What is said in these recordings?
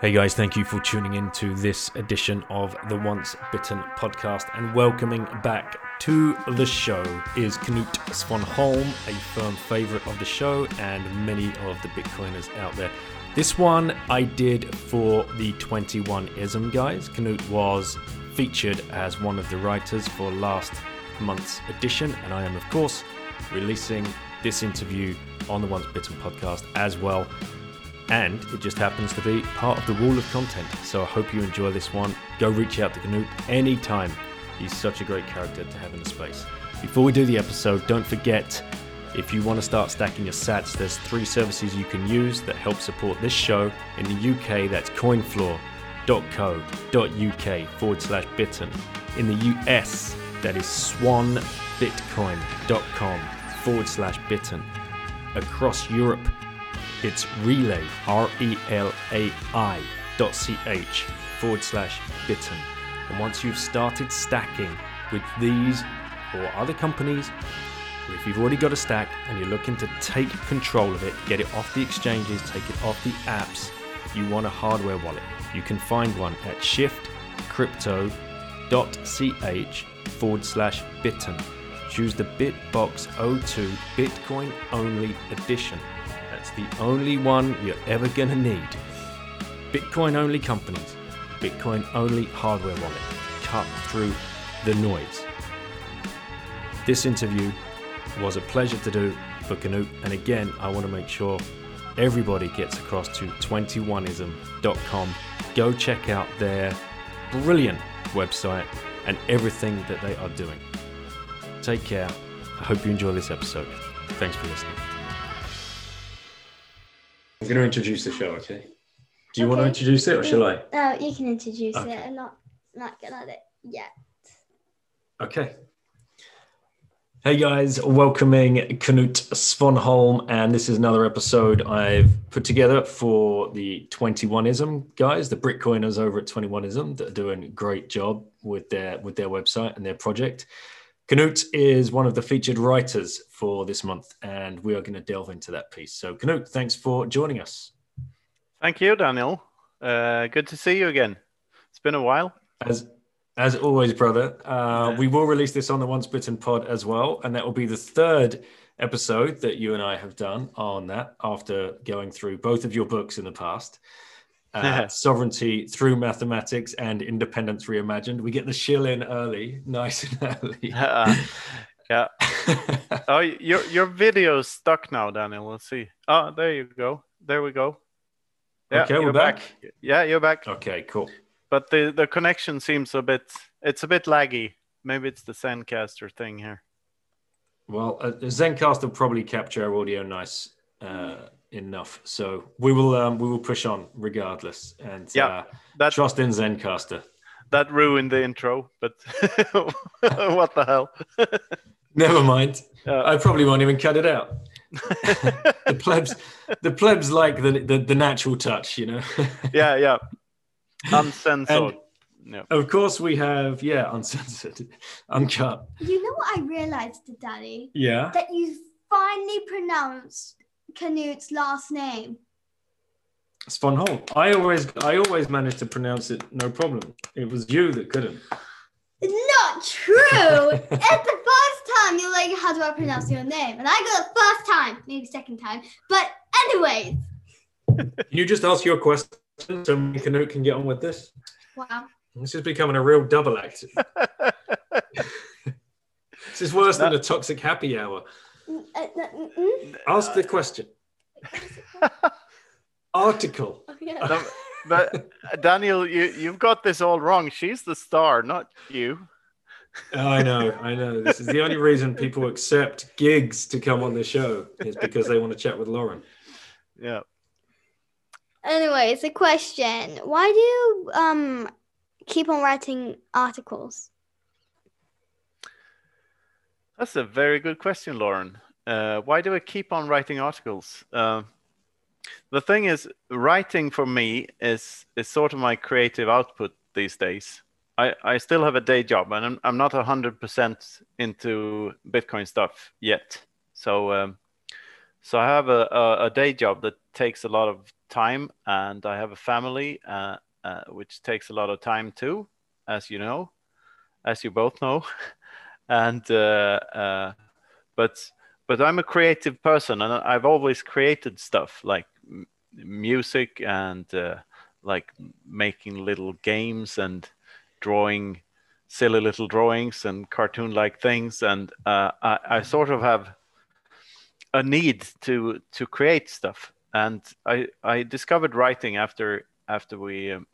Hey guys, thank you for tuning in to this edition of the Once Bitten podcast and welcoming back to the show is Knut Svanholm, a firm favorite of the show and many of the Bitcoiners out there. This one I did for the 21ism guys. Knut was featured as one of the writers for last month's edition, and I am, of course, releasing this interview on the Once Bitten podcast as well and it just happens to be part of the wall of content. So I hope you enjoy this one. Go reach out to Knut anytime. He's such a great character to have in the space. Before we do the episode, don't forget if you want to start stacking your sats, there's three services you can use that help support this show. In the UK, that's coinfloor.co.uk forward slash bitten. In the US, that is swanbitcoin.com forward slash bitten. Across Europe, it's Relai, R E L A I dot ch forward slash bitten. And once you've started stacking with these or other companies, or if you've already got a stack and you're looking to take control of it, get it off the exchanges, take it off the apps, you want a hardware wallet. You can find one at shiftcrypto.ch forward slash bitten. Choose the Bitbox O2 Bitcoin only edition. That's the only one you're ever going to need. Bitcoin only companies, Bitcoin only hardware wallet. Cut through the noise. This interview was a pleasure to do for Knut, and again, I want to make sure everybody gets across to 21ism.com. Go check out their brilliant website and everything that they are doing. Take care. I hope you enjoy this episode. Thanks for listening. I'm going to introduce the show, okay? Do you want to introduce it or shall I? No, you can introduce Okay. it. I'm not not good at it yet. Okay. Hey guys, welcoming Knut Svanholm, and this is another episode I've put together for the 21ism guys, the Bitcoiners over at 21ism that are doing a great job with their with their website and their project. Knut is one of the featured writers for this month, and we are going to delve into that piece. So, Knut, thanks for joining us. Thank you, Daniel. Uh, good to see you again. It's been a while. As as always, brother, uh, we will release this on the Once Bitten pod as well, and that will be the third episode that you and I have done on that after going through both of your books in the past. Uh, Sovereignty through Mathematics and Independence Reimagined. We get the shill in early, nice and early. Uh, yeah. Oh, your your video's stuck now, Daniel. Let's see. Oh, there you go. There we go. Okay, we're you're back. Yeah, you're back. okay, cool. But the the connection seems a bit. It's a bit laggy. Maybe it's the Zencastr thing here. Well, uh, Zencast will probably capture our audio nice uh, enough, so we will um, we will push on regardless, and Yeah, uh, that- trust in Zencastr. That ruined the intro. But what the hell? Never mind. Uh, I probably won't even cut it out. the plebs, the plebs like the the, the natural touch, you know. yeah, yeah. Uncensored. And- no. of course, we have yeah, uncensored, uncut. You know what I realized, Daddy? Yeah, That you finally pronounced Canut's last name. Svan Hall. I always, I always managed to pronounce it no problem. It was you that couldn't. It's not true. At the first time, you're like, how do I pronounce your name? And I got the first time, maybe second time. But anyways, Can you just ask your question so Canute can get on with this? wow. This is becoming a real double act. this is worse than a toxic happy hour. Mm, uh, mm. Ask the question. Article. Oh, yeah. No, but uh, Daniel, you you've got this all wrong. She's the star, not you. Oh, I know, I know. This is the only reason people accept gigs to come on the show is because they want to chat with Lauren. Yeah. Anyway, it's a question. Why do you um keep on writing articles? That's a very good question, Lauren. Uh, why do I keep on writing articles? Uh, the thing is, writing for me is is sort of my creative output these days. I, I still have a day job, and I'm, I'm not hundred percent into Bitcoin stuff yet. So um, so I have a, a, a, day job that takes a lot of time, and I have a family uh, uh, which takes a lot of time too, as you know, as you both know. and uh, uh, but but I'm a creative person, and I've always created stuff like music and uh, like making little games and drawing silly little drawings and cartoon-like things, and uh, I, I sort of have a need to to create stuff. And i i discovered writing after after we um,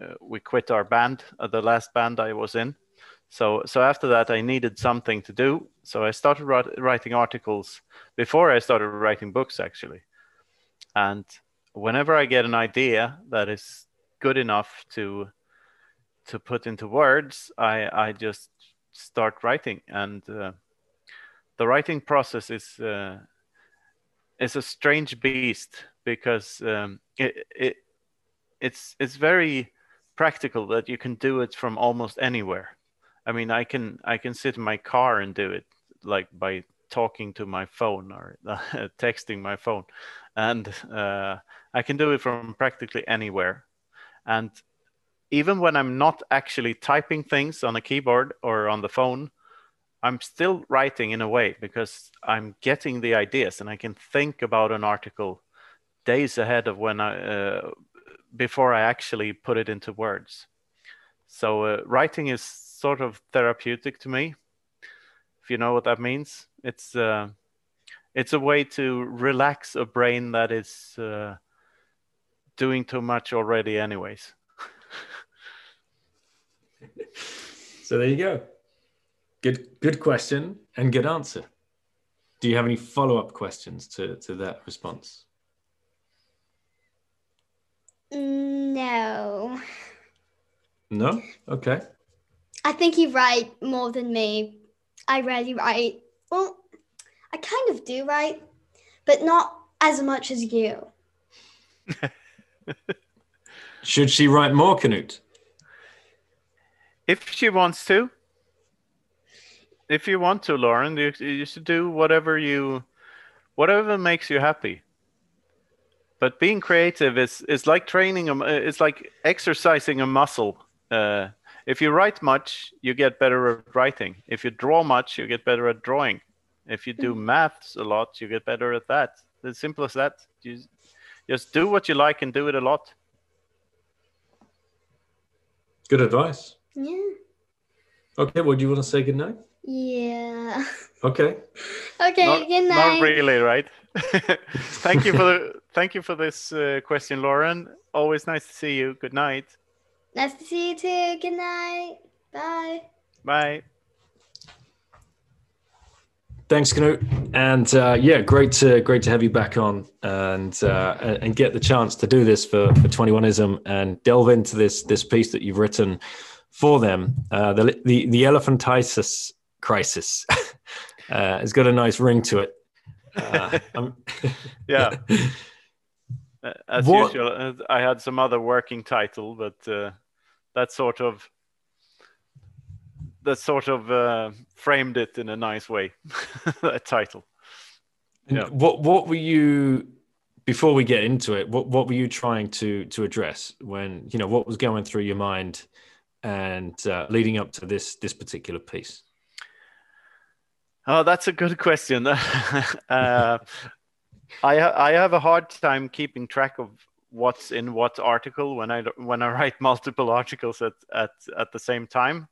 uh, we quit our band uh, the last band i was in so so after that i needed something to do. So i started writing articles before i started writing books actually. And whenever i get an idea that is good enough to to put into words i i just start writing. And uh, the writing process is uh, is a strange beast because um, it, it it's it's very practical that you can do it from almost anywhere. I mean, I can I can sit in my car and do it like by talking to my phone or texting my phone, and uh, I can do it from practically anywhere. And even when I'm not actually typing things on a keyboard or on the phone, I'm still writing in a way because I'm getting the ideas and I can think about an article days ahead of when I uh, before I actually put it into words. So uh, writing is sort of therapeutic to me. If you know what that means, it's uh, it's a way to relax a brain that is uh, doing too much already, anyways. so there you go. Good, good question and good answer. Do you have any follow up questions to, to that response? No. No? Okay. I think you write more than me. I rarely write. Well, I kind of do write, but not as much as you. Should she write more, Canute? If she wants to if you want to, Lauren, you, you should do whatever you, whatever makes you happy. But being creative is is like training a, it's like exercising a muscle. Uh, if you write much, you get better at writing. If you draw much, you get better at drawing. If you do mm. maths a lot, you get better at that. It's simple as that. You just do what you like and do it a lot. Good advice. Yeah. Okay, well, do you want to say good night? Yeah. Okay. Okay. Not, good night. Not really, right? thank you for the thank you for this uh, question, Lauren. Always nice to see you. Good night. Nice to see you too. Good night. Bye. Bye. Thanks, Knut, and uh, yeah, great to great to have you back on and uh, and get the chance to do this for for 21ism and delve into this this piece that you've written for them. Uh, the the the elephantiasis crisis. uh, it's got a nice ring to it. Uh, yeah. As what? usual, uh, I had some other working title, but uh, that sort of that sort of uh, framed it in a nice way. that title. Yeah. What what were you before we get into it? What what were you trying to to address when you know what was going through your mind and uh, leading up to this this particular piece? Oh, that's a good question. uh, I I have a hard time keeping track of what's in what article when I when I write multiple articles at at at the same time.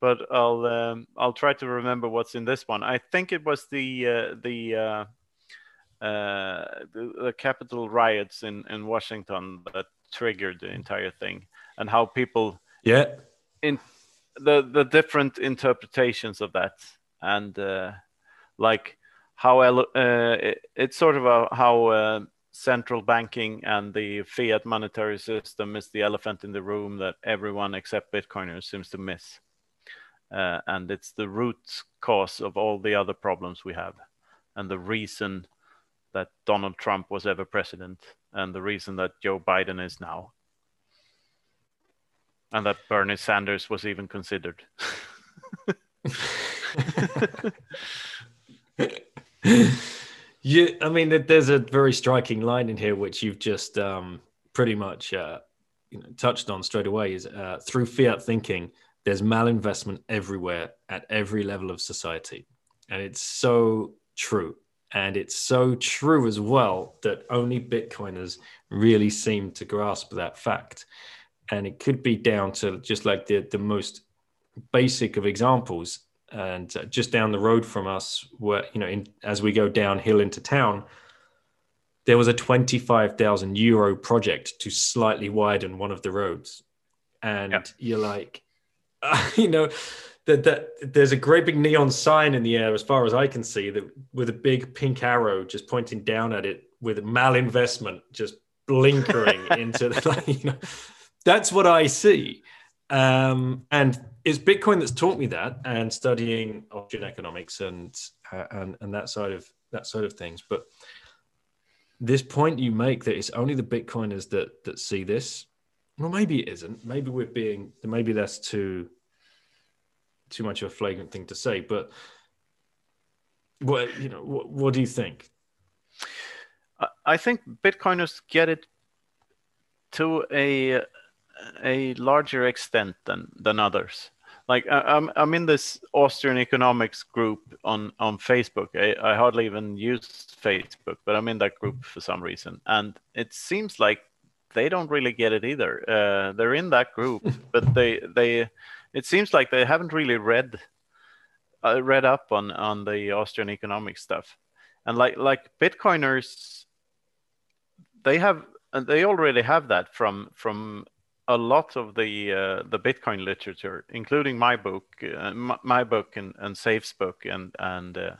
But I'll um, I'll try to remember what's in this one. I think it was the uh, the, uh, uh, the the Capitol riots in in Washington that triggered the entire thing, and how people yeah in the the different interpretations of that and uh, like how uh, it, it's sort of a, how uh, central banking and the fiat monetary system is the elephant in the room that everyone except Bitcoiners seems to miss. Uh, and it's the root cause of all the other problems we have, and the reason that Donald Trump was ever president, and the reason that Joe Biden is now, and that Bernie Sanders was even considered. yeah, I mean, there's a very striking line in here which you've just um, pretty much uh, you know, touched on straight away. Is uh, through fiat thinking, there's malinvestment everywhere at every level of society, and it's so true. And it's so true as well that only Bitcoiners really seem to grasp that fact. And it could be down to just like the, the most basic of examples and uh, just down the road from us where you know in, as we go downhill into town there was a 25,000 euro project to slightly widen one of the roads and yeah. you're like uh, you know that, that there's a great big neon sign in the air as far as i can see that with a big pink arrow just pointing down at it with malinvestment just blinkering into the you know that's what i see um, and it's Bitcoin that's taught me that, and studying Austrian economics and uh, and and that side of that side of things. But this point you make that it's only the Bitcoiners that that see this. Well, maybe it isn't. Maybe we're being. Maybe that's too too much of a flagrant thing to say. But what you know, what, what do you think? I think Bitcoiners get it to a a larger extent than than others. Like I'm I'm in this Austrian economics group on on Facebook. I, I hardly even use Facebook, but I'm in that group for some reason, and it seems like they don't really get it either. Uh, they're in that group, but they they it seems like they haven't really read uh, read up on on the Austrian economic stuff, and like like Bitcoiners, they have and they already have that from from a lot of the uh, the Bitcoin literature, including my book, uh, my, book and, and Saif's book, and and uh,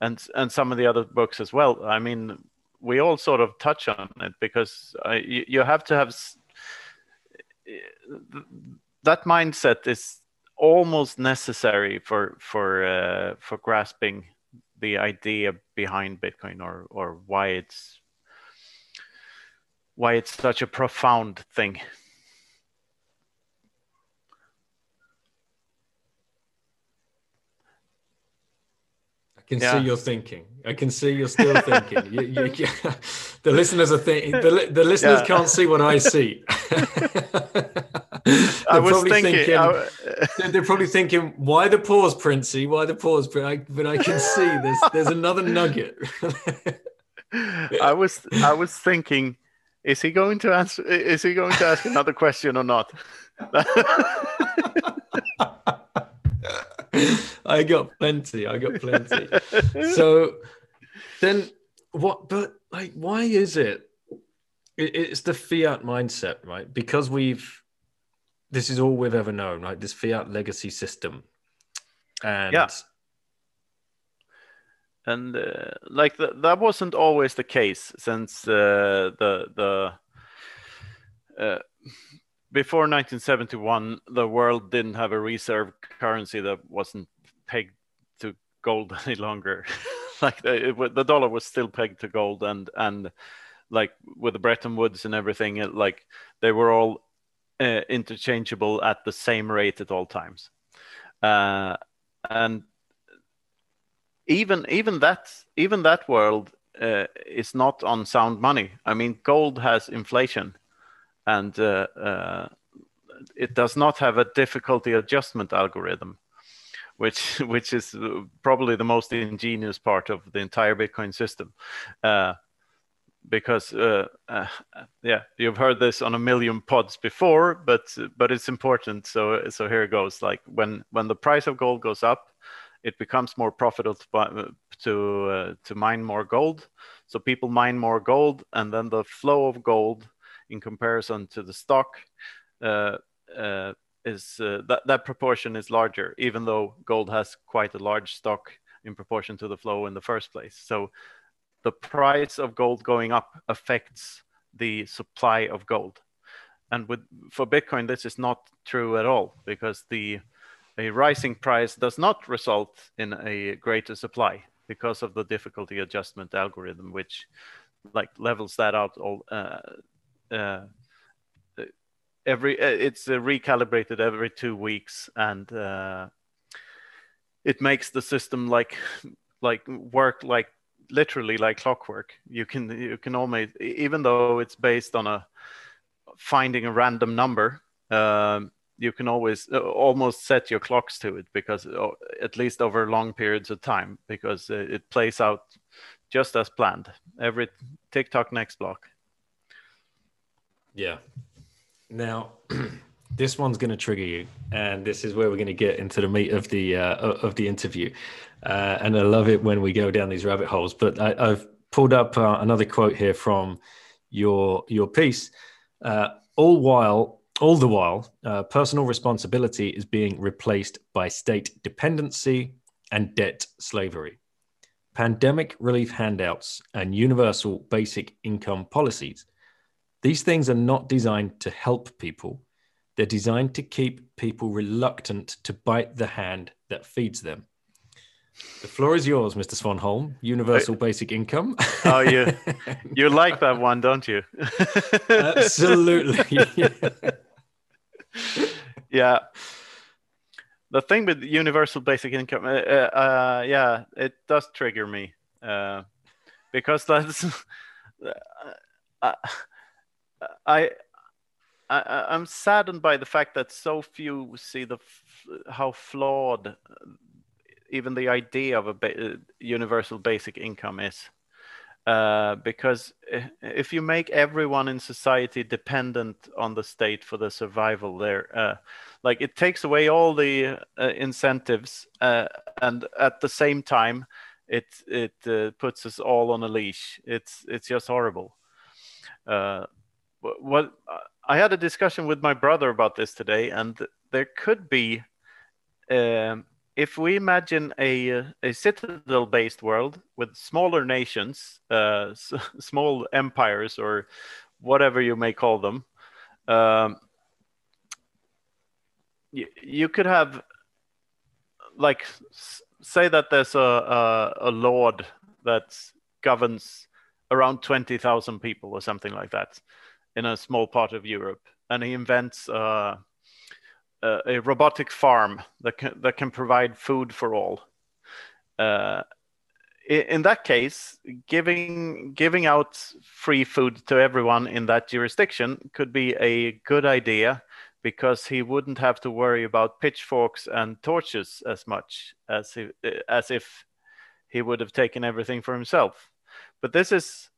and and some of the other books as well. I mean, we all sort of touch on it because you, you have to have that mindset is almost necessary for for uh, for grasping the idea behind Bitcoin or or why it's why it's such a profound thing. Can yeah. see you're thinking. I can see you're still thinking. you, you, you, the listeners are thinking. The, the listeners yeah. can't see what I see. I was thinking. thinking I... they're probably thinking, "Why the pause, Princey? Why the pause?" But I, but I can see there's there's another nugget. I was I was thinking, is he going to answer? Is he going to ask another question or not? I got plenty. I got plenty. so then what, but like, why is it? it? It's the fiat mindset, right? Because we've, this is all we've ever known, right? This fiat legacy system. And yeah. And uh, like the, that wasn't always the case since uh, the, the, uh, before 1971, the world didn't have a reserve currency that wasn't pegged to gold any longer. like the, it, the dollar was still pegged to gold, and and like with the Bretton Woods and everything, it, like they were all uh, interchangeable at the same rate at all times, uh, and even even that even that world uh, is not on sound money. I mean, gold has inflation and uh, uh, it does not have a difficulty adjustment algorithm, which which is probably the most ingenious part of the entire Bitcoin system. Uh, because uh, uh, yeah, you've heard this on a million pods before, but but it's important. So so here it goes. Like when when the price of gold goes up, it becomes more profitable to to, uh, to mine more gold. So people mine more gold, and then the flow of gold in comparison to the stock uh, uh, is uh, that that proportion is larger, even though gold has quite a large stock in proportion to the flow in the first place. So the price of gold going up affects the supply of gold. And with for Bitcoin, this is not true at all because the a rising price does not result in a greater supply because of the difficulty adjustment algorithm, which like levels that out all uh, uh, every uh, it's uh, recalibrated every two weeks and uh, it makes the system like like work like literally like clockwork. You can you can almost even though it's based on a finding a random number um, you can always uh, almost set your clocks to it because uh, at least over long periods of time because uh, it plays out just as planned. Every tick tock next block yeah. Now this one's going to trigger you and this is where we're going to get into the meat of the uh, of the interview. Uh, and i love it when we go down these rabbit holes but I, have pulled up uh, another quote here from your your piece. Uh, all while all the while uh, personal responsibility is being replaced by state dependency and debt slavery. Pandemic relief handouts and universal basic income policies these things are not designed to help people they're designed to keep people reluctant to bite the hand that feeds them. The floor is yours, Mr. Svanholm. Universal basic income. oh, you you like that one, don't you? Absolutely. Yeah. yeah. The thing with universal basic income, uh, uh, yeah, it does trigger me uh, because that's uh, I I, am saddened by the fact that so few see the how flawed uh, even the idea of a ba- uh, universal basic income is. Uh, because if you make everyone in society dependent on the state for the survival there, uh, like it takes away all the uh, incentives, uh, and at the same time, it it puts us all on a leash. It's it's just horrible. What I had a discussion with my brother about this today, and there could be, um, if we imagine a a citadel-based world with smaller nations, uh, small empires, or whatever you may call them, um, you, you could have, like, say that there's a, a, a lord that governs around twenty thousand people or something like that in a small part of Europe, and he invents uh, a, a, robotic farm that can, that can provide food for all. Uh, in that case, giving giving out free food to everyone in that jurisdiction could be a good idea because he wouldn't have to worry about pitchforks and torches as much as if, as if he would have taken everything for himself. But this is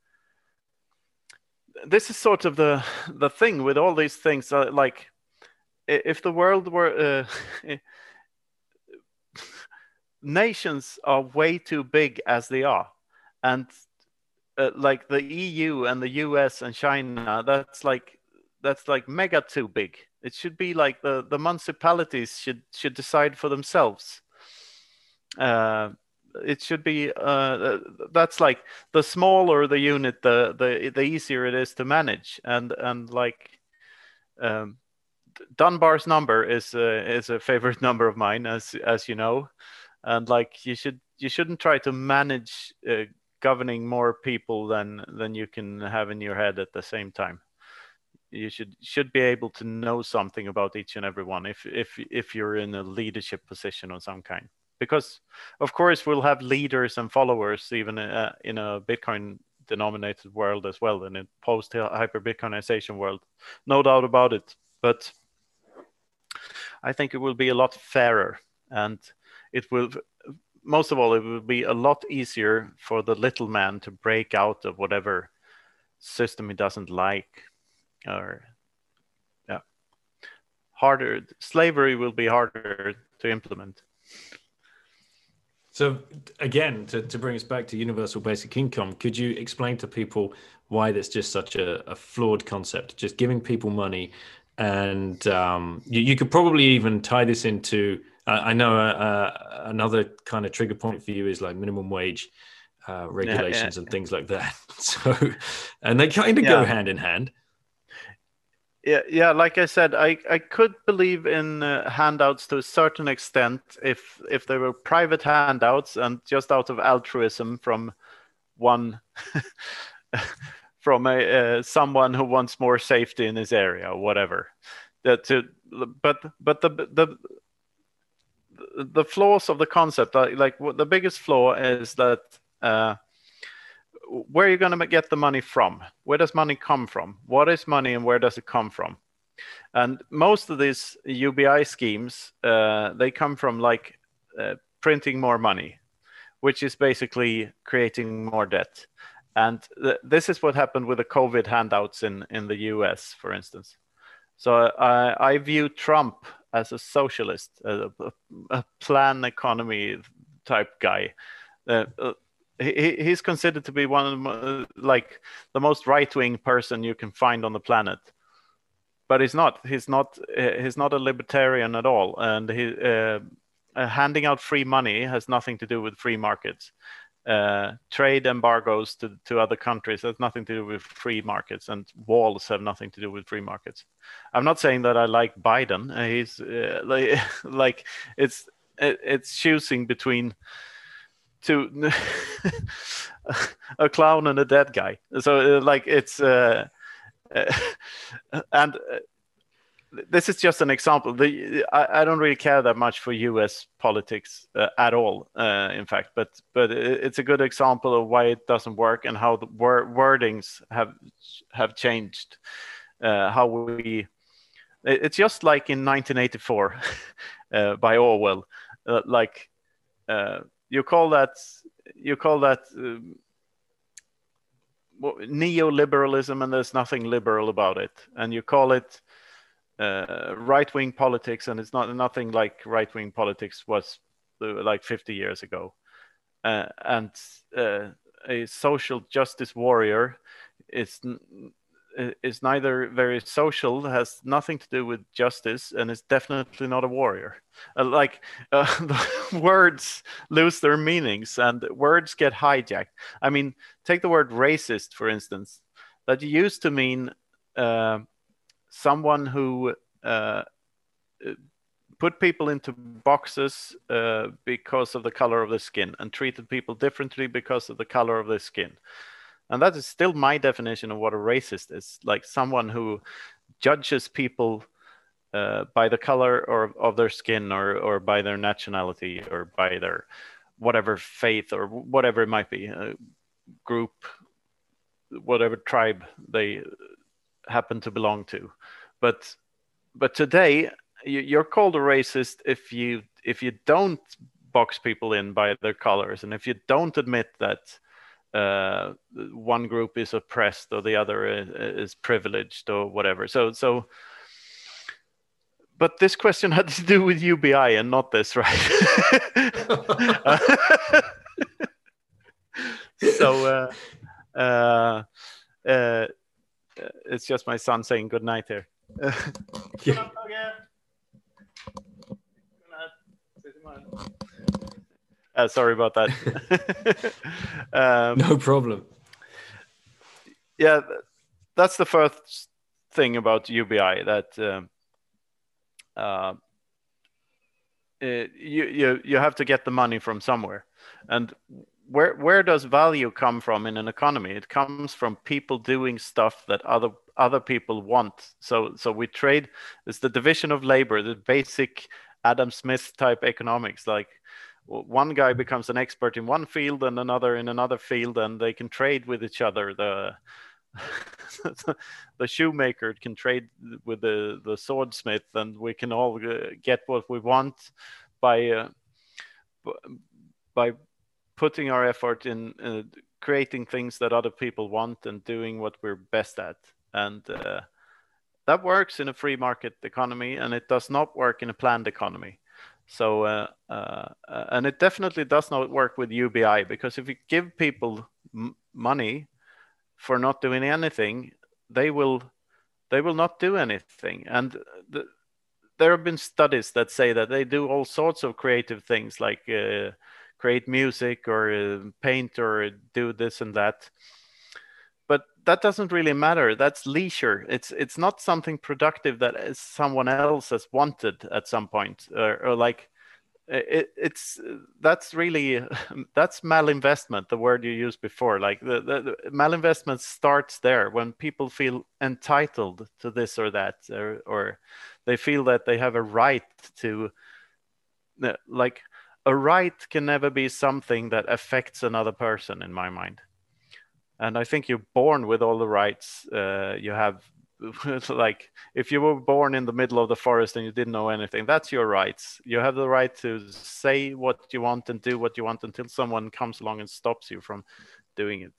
this is sort of the the thing with all these things. Uh, like, if the world were uh, nations are way too big as they are, and uh, like the EU and the US and China, that's like that's like mega too big. It should be like the the municipalities should should decide for themselves. Uh, it should be uh, that's like the smaller the unit the the the easier it is to manage. And and like um, Dunbar's number is uh, is a favorite number of mine as as you know. And like you should you shouldn't try to manage uh, governing more people than than you can have in your head at the same time. You should should be able to know something about each and every one if if if you're in a leadership position of some kind because of course we'll have leaders and followers even uh, in a bitcoin denominated world as well in a post hyper bitcoinization world. No doubt about it. But i think it will be a lot fairer and it will most of all it will be a lot easier for the little man to break out of whatever system he doesn't like or yeah. Harder slavery will be harder to implement so again, to, to bring us back to universal basic income, could you explain to people why that's just such a, a flawed concept? Just giving people money, and um, you, you, could probably even tie this into. Uh, I know uh, uh, another kind of trigger point for you is like minimum wage. uh, regulations yeah, yeah. and things like that. So, and they kind of yeah. go hand in hand. Yeah, yeah. Like I said, I, I could believe in uh, handouts to a certain extent if if they were private handouts and just out of altruism from one from a uh, someone who wants more safety in his area or whatever. That to, but but the the the flaws of the concept, like the biggest flaw is that uh, where are you going to get the money from? Where does money come from? What is money and where does it come from? And most of these UBI schemes, uh, they come from like uh, printing more money, which is basically creating more debt. And th- this is what happened with the COVID handouts in, in the US, for instance. So I view Trump as a socialist, a, a plan economy type guy. Uh he, he's considered to be one of the, like the most right wing person you can find on the planet. But he's not. He's not. Uh, he's not a libertarian at all. And he uh, handing out free money has nothing to do with free markets uh, trade embargoes to, to other countries has nothing to do with free markets, and walls have nothing to do with free markets. I'm not saying that I like Biden. Uh, he's uh, like, like it's it, it's choosing between two a clown and a dead guy. So uh, like it's uh, and this is just an example. The, I, I, don't really care that much for U.S. politics uh, at all, uh, in fact. But but it's a good example of why it doesn't work and how the wor- wordings have have changed. Uh, how we it's just like in 1984 uh, by Orwell. Uh, like uh, you call that you call that. Um, neoliberalism and there's nothing liberal about it and you call it uh, right wing politics, and it's not nothing like right wing politics was uh, like 50 years ago. Uh, and uh, a social justice warrior is is neither very social, has nothing to do with justice, and is definitely not a warrior. Uh, like uh, the words lose their meanings, and words get hijacked. I mean, take the word racist for instance. That used to mean uh, someone who uh, put people into boxes uh, because of the color of the skin and treated people differently because of the color of their skin. And that is still my definition of what a racist is like someone who judges people uh, by the color or of their skin or, or by their nationality or by their whatever faith or whatever it might be, uh, group, whatever tribe they happen to belong to. But but today you're called a racist if you if you don't box people in by their colors and if you don't admit that uh, one group is oppressed or the other is, is, privileged or whatever. So so. But this question had to do with UBI and not this, right? so uh, uh, uh, it's just my son saying good night here. yeah. Uh, sorry about that. um, no problem. Yeah, that's the first thing about UBI that um, uh, you you you have to get the money from somewhere, and where where does value come from in an economy? It comes from people doing stuff that other other people want. So so we trade. It's the division of labor, the basic Adam Smith type economics. Like one guy becomes an expert in one field and another in another field, and they can trade with each other. The the shoemaker can trade with the the swordsmith, and we can all get what we want by uh, by putting our effort in uh, creating things that other people want and doing what we're best at and uh, that works in a free market economy and it does not work in a planned economy so uh, uh, uh and it definitely does not work with ubi because if you give people m- money for not doing anything they will they will not do anything. And the, there have been studies that say that they do all sorts of creative things like uh, create music or uh, paint or do this and that that doesn't really matter. That's leisure. It's it's not something productive that uh, someone else has wanted at some point or, or like it, it's uh, that's really that's malinvestment the word you used before. Like the, the, the, malinvestment starts there when people feel entitled to this or that or, or they feel that they have a right to uh, like a right can never be something that affects another person in my mind and i think you're born with all the rights uh, you have like if you were born in the middle of the forest and you didn't know anything that's your rights. You have the right to say what you want and do what you want until someone comes along and stops you from doing it.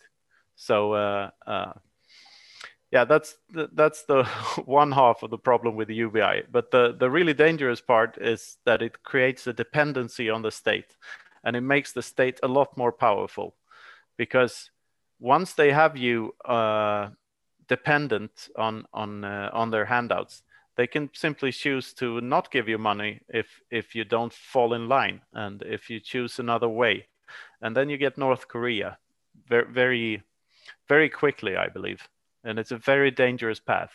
So uh, uh, yeah that's the, that's the one half of the problem with the ubi but the the really dangerous part is that it creates a dependency on the state and it makes the state a lot more powerful because once they have you uh, dependent on on uh, on their handouts they can simply choose to not give you money if if you don't fall in line and if you choose another way. And then you get north korea. Very very very quickly i believe. And it's a very dangerous path.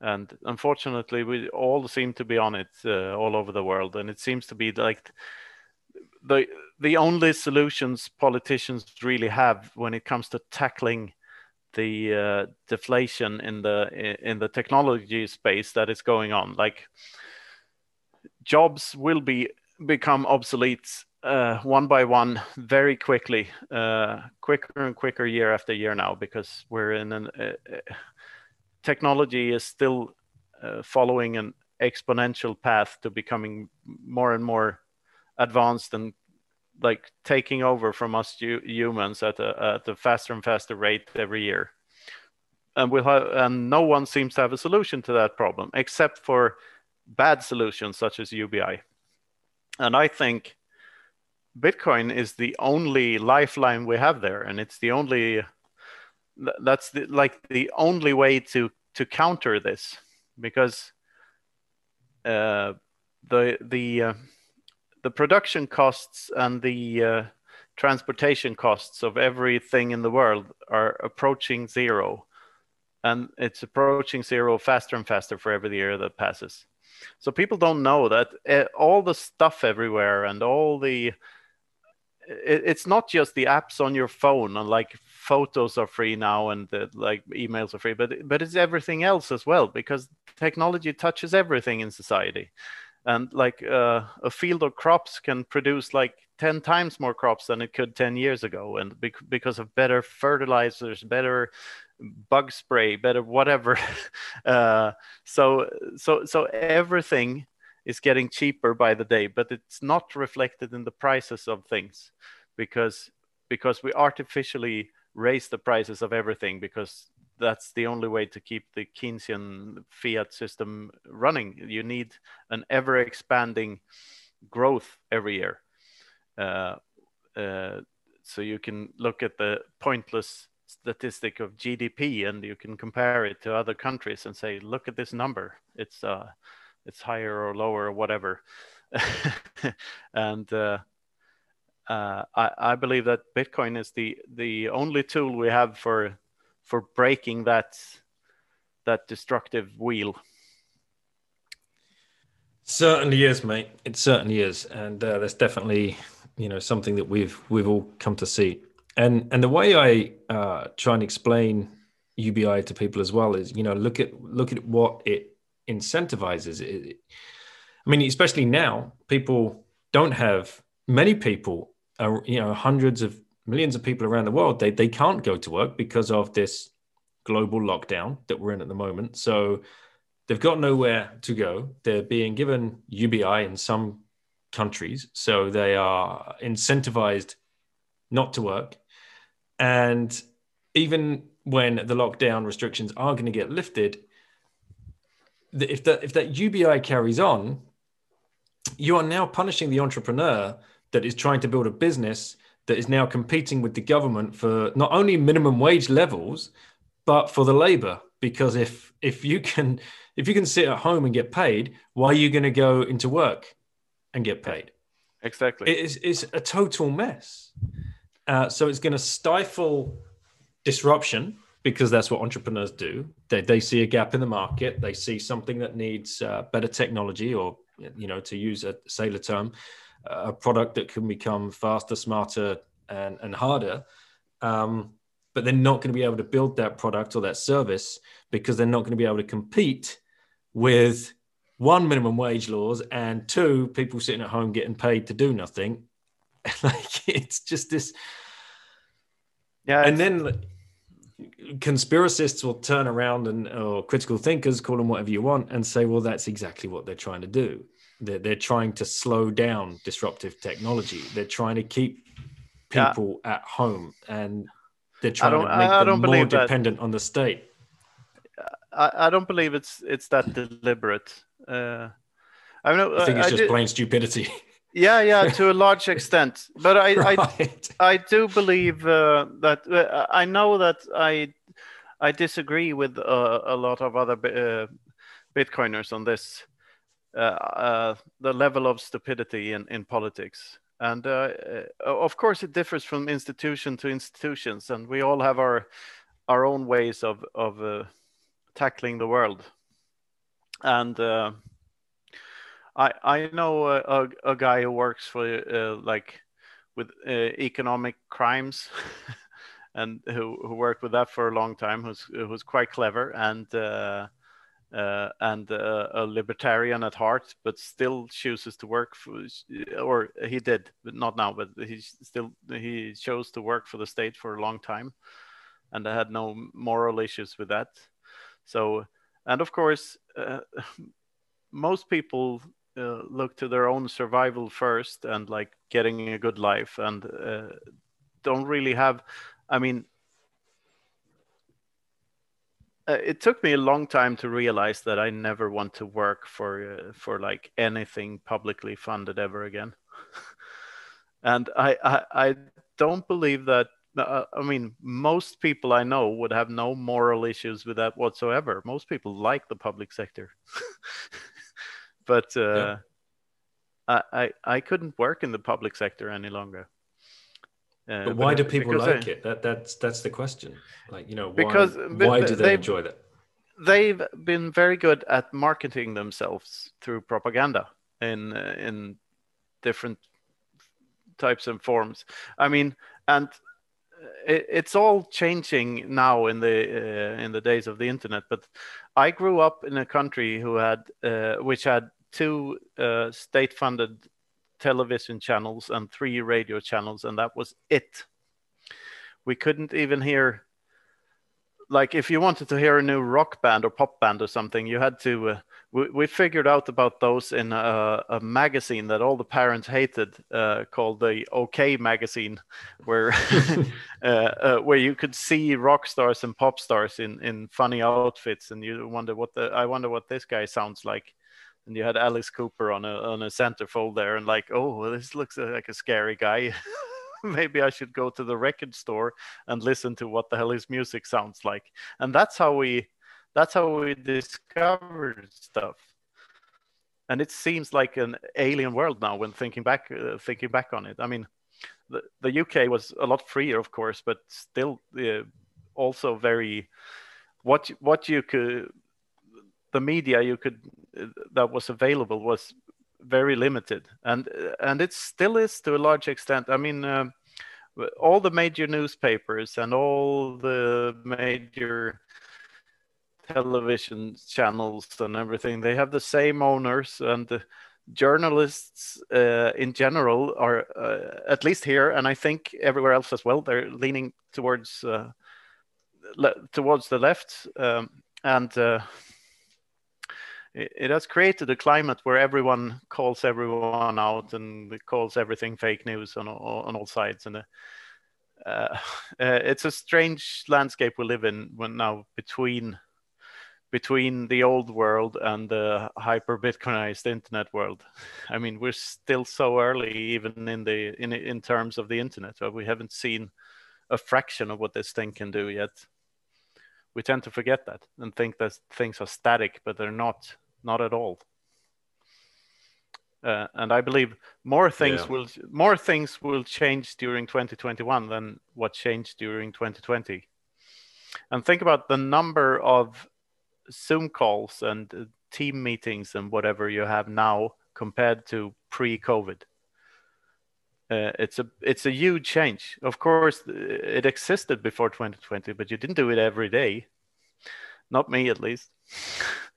And unfortunately we all seem to be on it uh, all over the world. And it seems to be like the the only solutions politicians really have when it comes to tackling the uh, deflation in the in the technology space that is going on like jobs will be become obsolete uh, one by one very quickly uh, quicker and quicker year after year now because we're in an uh, uh, technology is still uh, following an exponential path to becoming more and more advanced and like taking over from us humans at a, at a faster and faster rate every year. And we'll have, and no one seems to have a solution to that problem except for bad solutions such as UBI. And I think Bitcoin is the only lifeline we have there, and it's the only that's the, like the only way to to counter this because uh, the the uh, the production costs and the uh, transportation costs of everything in the world are approaching zero. And it's approaching zero faster and faster for every year that passes. So people don't know that uh, all the stuff everywhere and all the it, it's not just the apps on your phone and like photos are free now and the, like emails are free but but it's everything else as well because technology touches everything in society and like uh, a field of crops can produce like 10 times more crops than it could 10 years ago and bec- because of better fertilizers better bug spray better whatever. Uh, so so so everything is getting cheaper by the day but it's not reflected in the prices of things because because we artificially raise the prices of everything because that's the only way to keep the Keynesian fiat system running. You need an ever expanding growth every year. Uh, uh, so you can look at the pointless statistic of GDP and you can compare it to other countries and say, look at this number. It's uh, it's higher or lower or whatever. and uh, uh, I, I believe that Bitcoin is the the only tool we have for for breaking that that destructive wheel. Certainly is, mate. It certainly is, and uh, that's definitely you know something that we've we've all come to see. And and the way I uh, try and explain UBI to people as well is you know look at look at what it incentivizes. It, I mean, especially now, people don't have many people, are, you know, hundreds of millions of people around the world they they can't go to work because of this global lockdown that we're in at the moment. So they've got nowhere to go. They're being given UBI in some countries, so they are incentivized not to work. And even when the lockdown restrictions are going to get lifted, if that if that UBI carries on, you are now punishing the entrepreneur that is trying to build a business that is now competing with the government for not only minimum wage levels but for the labor because if if you can if you can sit at home and get paid why are you going to go into work and get paid exactly. It is it's a total mess. Uh, so it's going to stifle disruption because that's what entrepreneurs do. They, they see a gap in the market. They see something that needs uh, better technology, or you know, to use a sailor term, a product that can become faster, smarter, and, and harder. Um, but they're not going to be able to build that product or that service because they're not going to be able to compete with one minimum wage laws and two people sitting at home getting paid to do nothing like it's just this yeah, and then like, conspiracists will turn around and or critical thinkers call them whatever you want and say well that's exactly what they're trying to do they're, they're trying to slow down disruptive technology they're trying to keep Yeah. people at home and they're trying don't- to make I them don't more believe that. dependent on the state I, I don't believe it's it's that deliberate. Uh, I know. i think it's I just do- plain stupidity yeah, yeah, to a large extent. But I, I right I do believe uh, that uh, I know that I I disagree with uh, a lot of other uh, Bitcoiners on this. Uh, uh, the level of stupidity in, in politics, and uh, of course it differs from institution to institutions, and we all have our our own ways of of tackling the world. And I I know a, a, guy who works for like with economic crimes and who, who worked with that for a long time who's who's quite clever and uh, uh, and uh, a libertarian at heart but still chooses to work for or he did but not now but he still he chose to work for the state for a long time and I had no moral issues with that. So and of course uh, most people uh, look to their own survival first and like getting a good life and uh, don't really have i mean uh, it took me a long time to realize that i never want to work for uh, for like anything publicly funded ever again and I, I i don't believe that uh, i mean most people i know would have no moral issues with that whatsoever most people like the public sector but uh, Yeah. I, I I couldn't work in the public sector any longer. Uh, but why but- do people like they- it that that's that's the question like you know why, Because- why do they enjoy that They've been very good at marketing themselves through propaganda in uh, in different types and forms. I mean, and it, it's all changing now in the uh, in the days of the internet. But I grew up in a country who had uh, which had two uh, state-funded television channels and three radio channels, and that was it. We couldn't even hear like if you wanted to hear a new rock band or pop band or something you had to uh, we, we figured out about those in a, a magazine that all the parents hated uh, called the ok magazine where uh, uh, where you could see rock stars and pop stars in in funny outfits and you wonder what the i wonder what this guy sounds like and you had alice cooper on a on a centerfold there and like oh well, this looks like a scary guy. Maybe i should go to the record store and listen to what the hell his music sounds like. And that's how we that's how we discovered stuff. And it seems like an alien world now when thinking back uh, thinking back on it. I mean the, the uk was a lot freer of course but still uh, also very what what you could the media you could uh, that was available was very limited. And and it still is to a large extent. I mean um, all the major newspapers and all the major television channels and everything they have the same owners. And the journalists uh, in general are uh, at least here and i think everywhere else as well they're leaning towards uh, le- towards the left. Um, and uh, it, has created a climate where everyone calls everyone out and calls everything fake news on all, on all sides. And uh, uh, it's a strange landscape we live in now between between the old world and the hyper bitcoinized internet world. I mean we're still so early even in the in in terms of the internet we haven't seen a fraction of what this thing can do yet. We tend to forget that and think that things are static but they're not not at all uh, and I believe more things Yeah. will more things will change during 2021 than what changed during 2020. And think about the number of Zoom calls and uh, team meetings and whatever you have now compared to pre-COVID. Uh, it's a it's a huge change. Of course, uh, it existed before 2020, but you didn't do it every day. Not me, at least.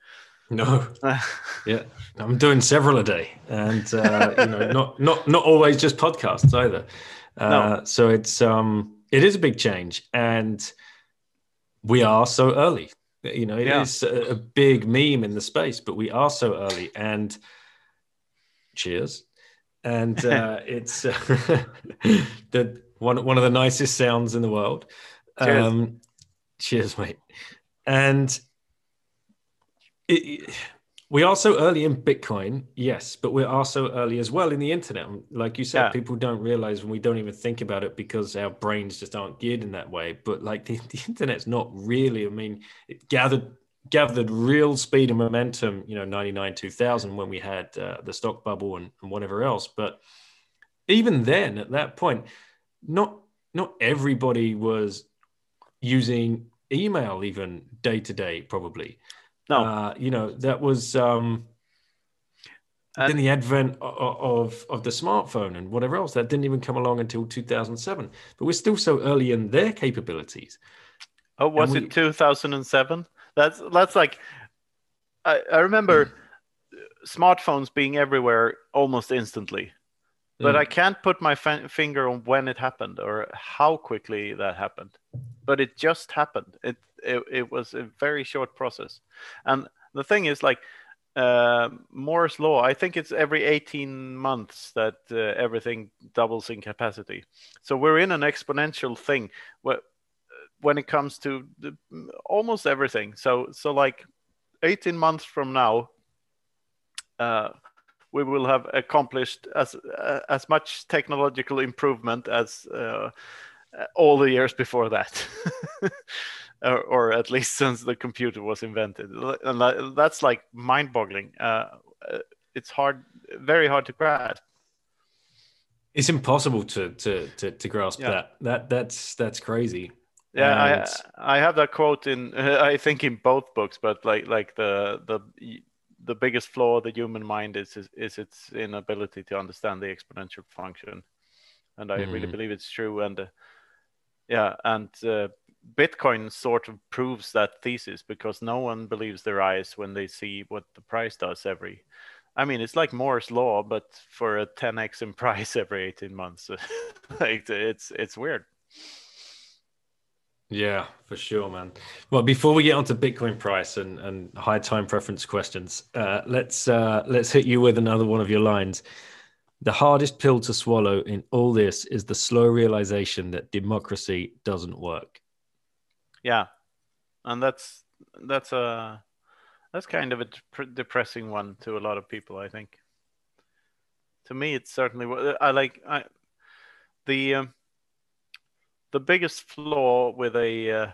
No, yeah, I'm doing several a day, and uh, you know, not not not always just podcasts either. Uh, No. So it's um, it is a big change, and we are so early. You know, it is Yeah. a, a big meme in the space, but we are so early. And cheers, and uh, it's uh, the one one of the nicest sounds in the world. Cheers. Um, cheers, mate. And it, we are so early in Bitcoin, yes, but we are so early as well in the internet. Like you said, Yeah. people don't realize when we don't even think about it because our brains just aren't geared in that way. But like the, the internet's not really, I mean, it gathered gathered real speed and momentum, you know, 99, 2000 when we had uh, the stock bubble and, and whatever else. But even then, at that point, not not everybody was using email even day to day, probably. No. Uh, you know, that was um, then the advent o- o- of of the smartphone and whatever else that didn't even come along until 2007. But we're still so early in their capabilities. Oh, was we- it 2007? That's that's like I, I remember smartphones being everywhere almost instantly, but Mm. I can't put my fa- finger on when it happened or how quickly that happened. But it just happened. It it, it was a very short process, and the thing is like. Uh, Moore's law. I think it's every 18 months that uh, everything doubles in capacity. So we're in an exponential thing. When it comes to the, almost everything. So so like 18 months from now, uh, we will have accomplished as uh, as much technological improvement as uh, all the years before that. or, or at least since the computer was invented, and that's like mind-boggling. Uh, uh, it's hard, very hard to grasp. It's impossible to to to, to grasp Yeah. that. That that's that's crazy. Yeah, And- I I have that quote in I think in both books, but like like the the the biggest flaw of the human mind is is, is its inability to understand the exponential function, and I really Mhm. believe it's true. And uh, yeah, and uh, Bitcoin sort of proves that thesis because no one believes their eyes when they see what the price does every. I mean, it's like Moore's law, but for a 10x in price every 18 months. like it's it's weird. Yeah, for sure, man. Well, before we get onto Bitcoin price and, and high time preference questions, uh, let's uh, let's hit you with another one of your lines. The hardest pill to swallow in all this is the slow realization that democracy doesn't work. Yeah. And that's that's a that's kind of a dep- depressing one to a lot of people i think. To me it's certainly i like i the um, the biggest flaw with a uh,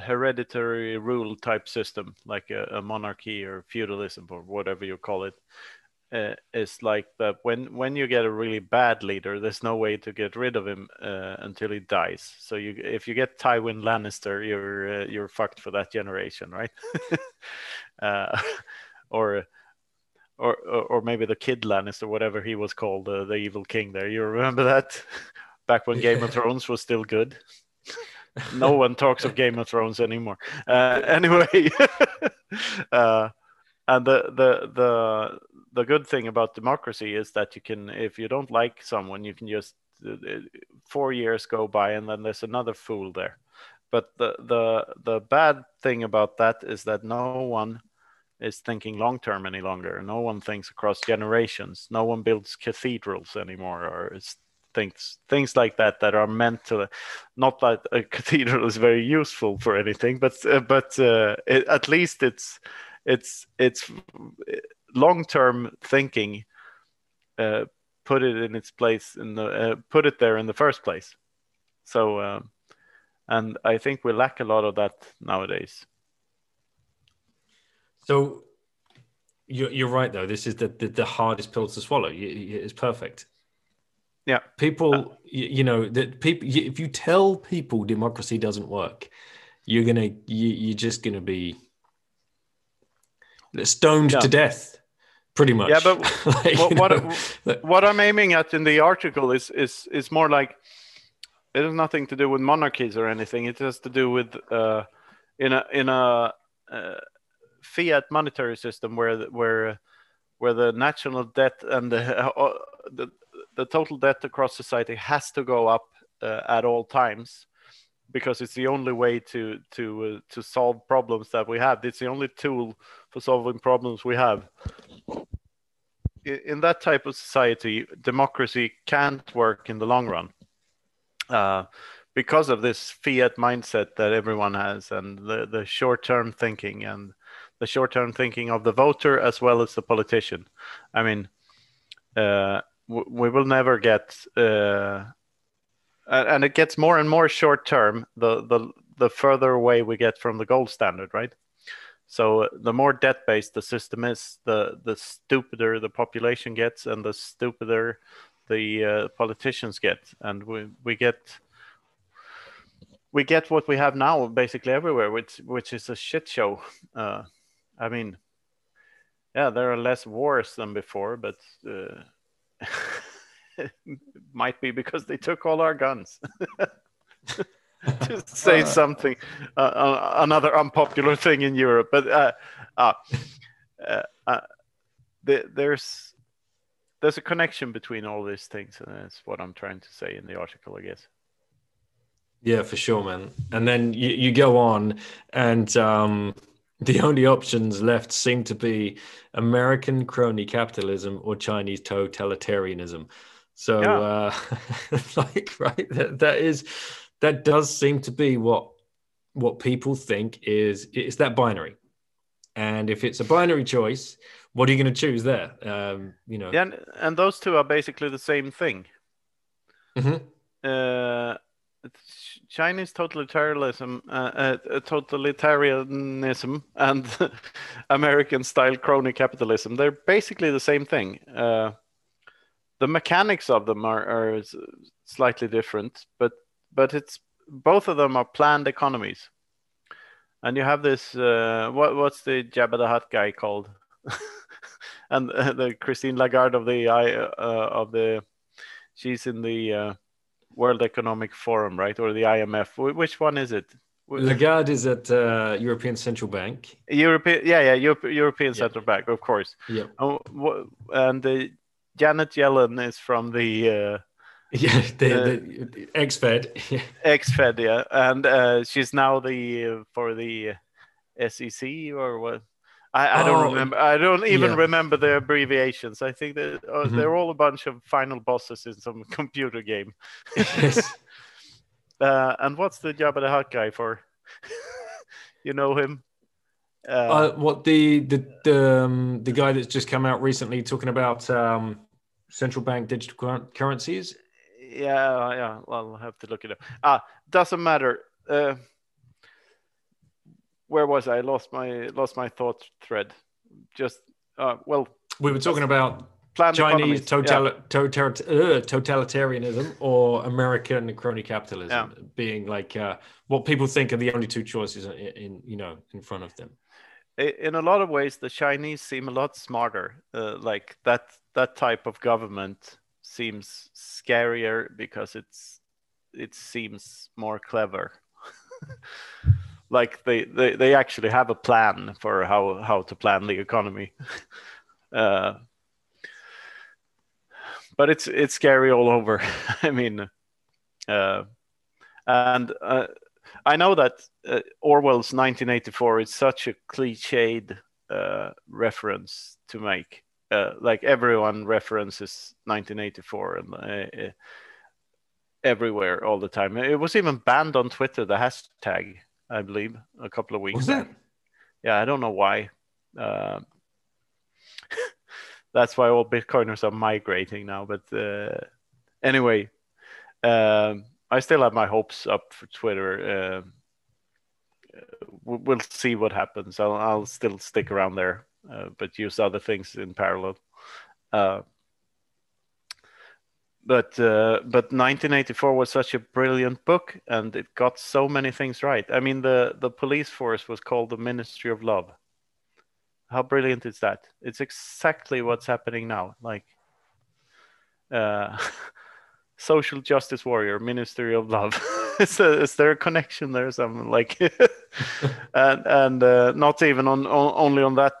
hereditary rule type system like a, a monarchy or feudalism or whatever you call it uh, is like that when when you get a really bad leader there's no way to get rid of him uh, until he dies. So you if you get tywin lannister you're uh, you're fucked for that generation right? Uh, or or or maybe the kid lannister whatever he was called uh, the evil king there. You remember that? Back when game of thrones was still good. No one talks of game of thrones anymore. Uh, anyway uh, and the the the the good thing about democracy is that you can if you don't like someone you can just uh, four years go by and then there's another fool there. But the the the bad thing about that is that no one is thinking long term any longer. No one thinks across generations. No one builds cathedrals anymore or is things things like that that are meant to not that a cathedral is very useful for anything but uh, but uh, it, at least it's it's it's long term thinking uh, put it in its place in the uh, put it there in the first place so uh, and i think we lack a lot of that nowadays So you're, you're right though. This is the, the, the hardest pill to swallow. It's perfect. Yeah. People, uh, you, you, know, that people. If you tell people democracy doesn't work, you're gonna you, you're just gonna be stoned yeah. to death pretty much. yeah but like, what, what, what, i'm aiming at in the article is is is more like it has nothing to do with monarchies or anything. It has to do with uh in a in a uh, fiat monetary system where where where the national debt and the, uh, the the total debt across society has to go up uh, at all times because it's the only way to to uh, to solve problems that we have. It's the only tool for solving problems we have. In that type of society, democracy can't work in the long run uh, because of this fiat mindset that everyone has and the, the short term thinking and the short term thinking of the voter as well as the politician. I mean, uh, we will never get uh, and it gets more and more short term the the the further away we get from the gold standard right? So the more debt based the system is the the stupider the population gets and the stupider the uh, politicians get. And we we get we get what we have now basically everywhere which which is a shit show. Uh, i mean yeah there are less wars than before but uh, might be because they took all our guns. to say uh, something, uh, uh, another unpopular thing in Europe, but uh, uh, uh, the, there's there's a connection between all these things, and that's what I'm trying to say in the article, I guess. Yeah, for sure, man. And then you, you go on, and um, the only options left seem to be American crony capitalism or Chinese totalitarianism. So, yeah. uh, like, right, that, that is that does seem to be what what people think is it's that binary. And if it's a binary choice, what are you going to choose there? Um, you know, yeah, and, and those two are basically the same thing. Mm-hmm. Uh, Chinese totalitarianism, uh, uh, totalitarianism, and American-style crony capitalism—they're basically the same thing. Uh, the mechanics of them are, are slightly different, but but it's both of them are planned economies. And you have this uh, what what's the Jabba the Hutt guy called? and uh, the Christine Lagarde of the uh, of the she's in the uh, World Economic Forum, right, or the IMF? Which one is it? Lagarde is at uh, European Central Bank. European, yeah, yeah, Europe, European yeah. Central Bank, of course. Yeah. And the Janet Yellen is from the uh, yeah the, uh, the ex-Fed ex-Fed yeah. And uh, she's now the uh, for the SEC or what? I, I don't oh, remember I don't even yeah. remember the abbreviations. I think that uh, mm-hmm. they're all a bunch of final bosses in some computer game. Yes. Uh, and what's the Jabba the Hutt guy for? You know him uh, uh, what the the the, um, the guy that's just come out recently talking about um, central bank digital currencies? Yeah, yeah. Well, I'll have to look it up. Ah, doesn't matter. Uh, where was I? Lost my lost my thought thread. Just uh, well, we were talking about Chinese total, yeah. total, uh, totalitarianism or American crony capitalism yeah. being like uh, what people think are the only two choices in, in, you know in front of them. In a lot of ways, the Chinese seem a lot smarter. Uh, like that that type of government seems scarier because it's it seems more clever. Like they, they they actually have a plan for how how to plan the economy. Uh, but it's it's scary all over. I mean uh, and uh, i know that uh, orwell's 1984 is such a cliched uh, reference to make uh, like everyone references 1984 and uh, uh, everywhere all the time. It was even banned on Twitter, the hashtag, I believe, a couple of weeks. Was that? Yeah, I don't know why. Uh, that's why all Bitcoiners are migrating now. But uh, anyway, um, I still have my hopes up for Twitter. Uh, we'll see what happens. I'll, I'll still stick around there uh, but use other things in parallel. Uh, but uh, but 1984 was such a brilliant book, and it got so many things right. I mean, the the police force was called the Ministry of Love. How brilliant is that? It's exactly what's happening now. Like, uh, social justice warrior, Ministry of Love. is, is, there a connection there? Some like, and and uh, not even on, on only on that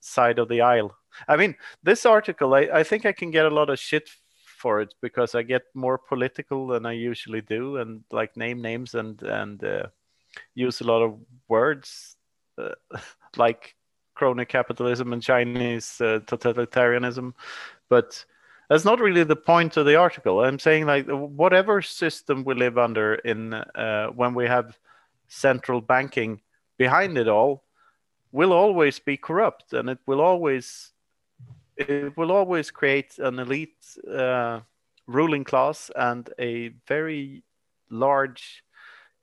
side of the aisle. I mean, this article, I, I think I can get a lot of shit for it because I get more political than I usually do, and like name names and and uh, use a lot of words uh, like crony capitalism and Chinese uh, totalitarianism, but that's not really the point of the article. I'm saying like whatever system we live under in uh, when we have central banking behind it all will always be corrupt and it will always it will always create an elite uh, ruling class and a very large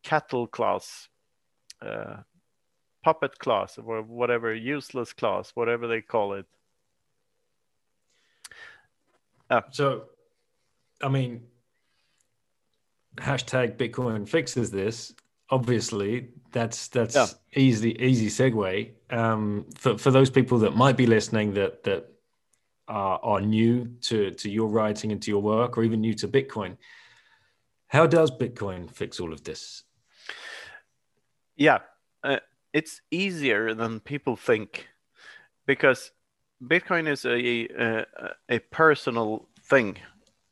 cattle class, uh, puppet class, or whatever, useless class, whatever they call it. Uh, so, I mean, hashtag Bitcoin fixes this. Obviously, that's that's yeah. easy easy segue um, for for those people that might be listening that that are, are new to, to your writing and to your work, or even new to Bitcoin. How does Bitcoin fix all of this? Yeah, uh, it's easier than people think because Bitcoin is a a, a personal thing.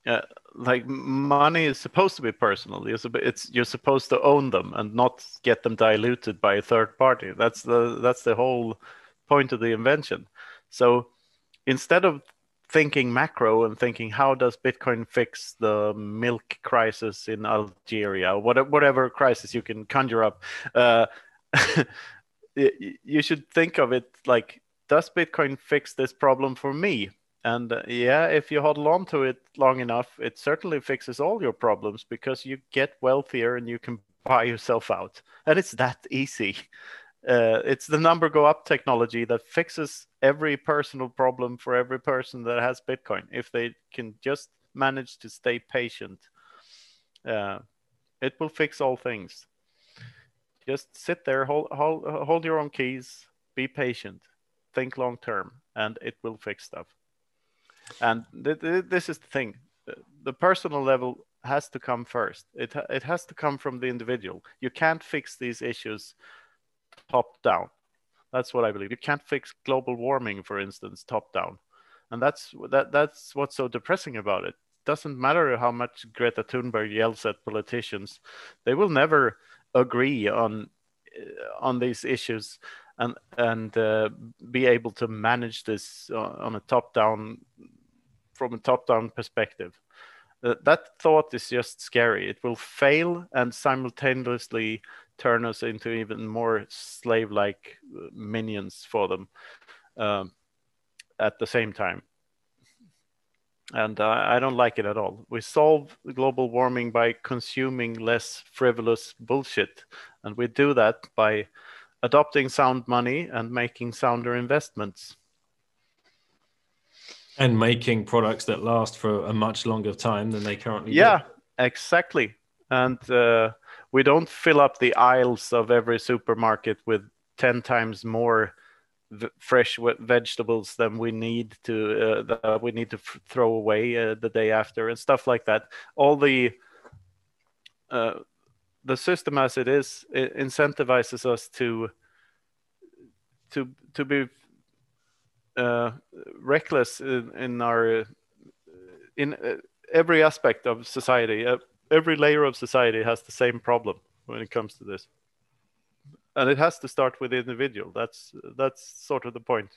Uh, like money is supposed to be personal. You're, it's you're supposed to own them and not get them diluted by a third party. That's the that's the whole point of the invention. So instead of thinking macro and thinking how does Bitcoin fix the milk crisis in Algeria, whatever, whatever crisis you can conjure up, uh, you should think of it like, does Bitcoin fix this problem for me? And uh, yeah, if you hold on to it long enough, it certainly fixes all your problems because you get wealthier and you can buy yourself out. And it's that easy. Uh, it's the number go up technology that fixes every personal problem for every person that has Bitcoin. If they can just manage to stay patient, uh, it will fix all things. Just sit there, hold, hold, hold your own keys, be patient, think long term, and it will fix stuff. And th- th- this is the thing the personal level has to come first. It, it has to come from the individual. You can't fix these issues top down. That's what I believe. You can't fix global warming, for instance, top down, and that's that. That's what's so depressing about it. Doesn't matter how much Greta Thunberg yells at politicians; they will never agree on on these issues and and uh, be able to manage this on a top down from a top down perspective. Uh, that thought is just scary. It will fail and simultaneously turn us into even more slave-like uh, minions for them um, at the same time. And uh, I don't like it at all. We solve global warming by consuming less frivolous bullshit, and we do that by adopting sound money and making sounder investments. And making products that last for a much longer time than they currently yeah, do. exactly. And uh, we don't fill up the aisles of every supermarket with 10 times more v- fresh vegetables than we need to uh, that we need to f- throw away uh, the day after and stuff like that all the uh, the system as it is it incentivizes us to to to be uh, reckless in, in, our in uh, every aspect of society. Uh, every layer of society has the same problem when it comes to this. And it has to start with the individual. That's that's sort of the point.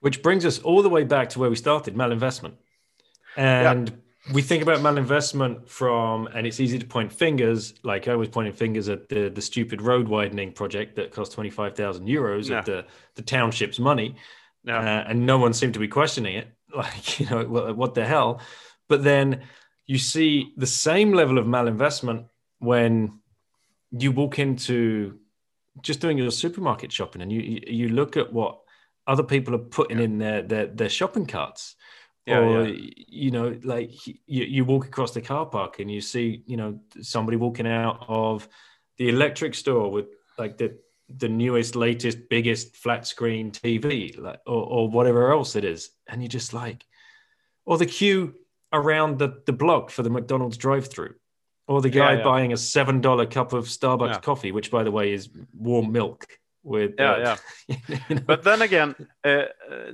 Which brings us all the way back to where we started malinvestment. And yeah. We think about malinvestment from and it's easy to point fingers like i was pointing fingers at the the stupid road widening project that cost 25000 euros yeah. of the the township's money yeah. uh, and no one seemed to be questioning it like you know what, what the hell but then you see the same level of malinvestment when you walk into just doing your supermarket shopping and you you look at what other people are putting in their their, their shopping carts. Yeah, or yeah. you know, like you, you walk across the car park and you see, you know, somebody walking out of the electric store with like the the newest, latest, biggest flat screen TV, like or, or whatever else it is, and you're just like, or the queue around the the block for the McDonald's drive-through, or the guy Yeah, yeah. buying a seven dollar cup of Starbucks coffee, which by the way is warm milk with Yeah, yeah. you know? But then again, uh, uh,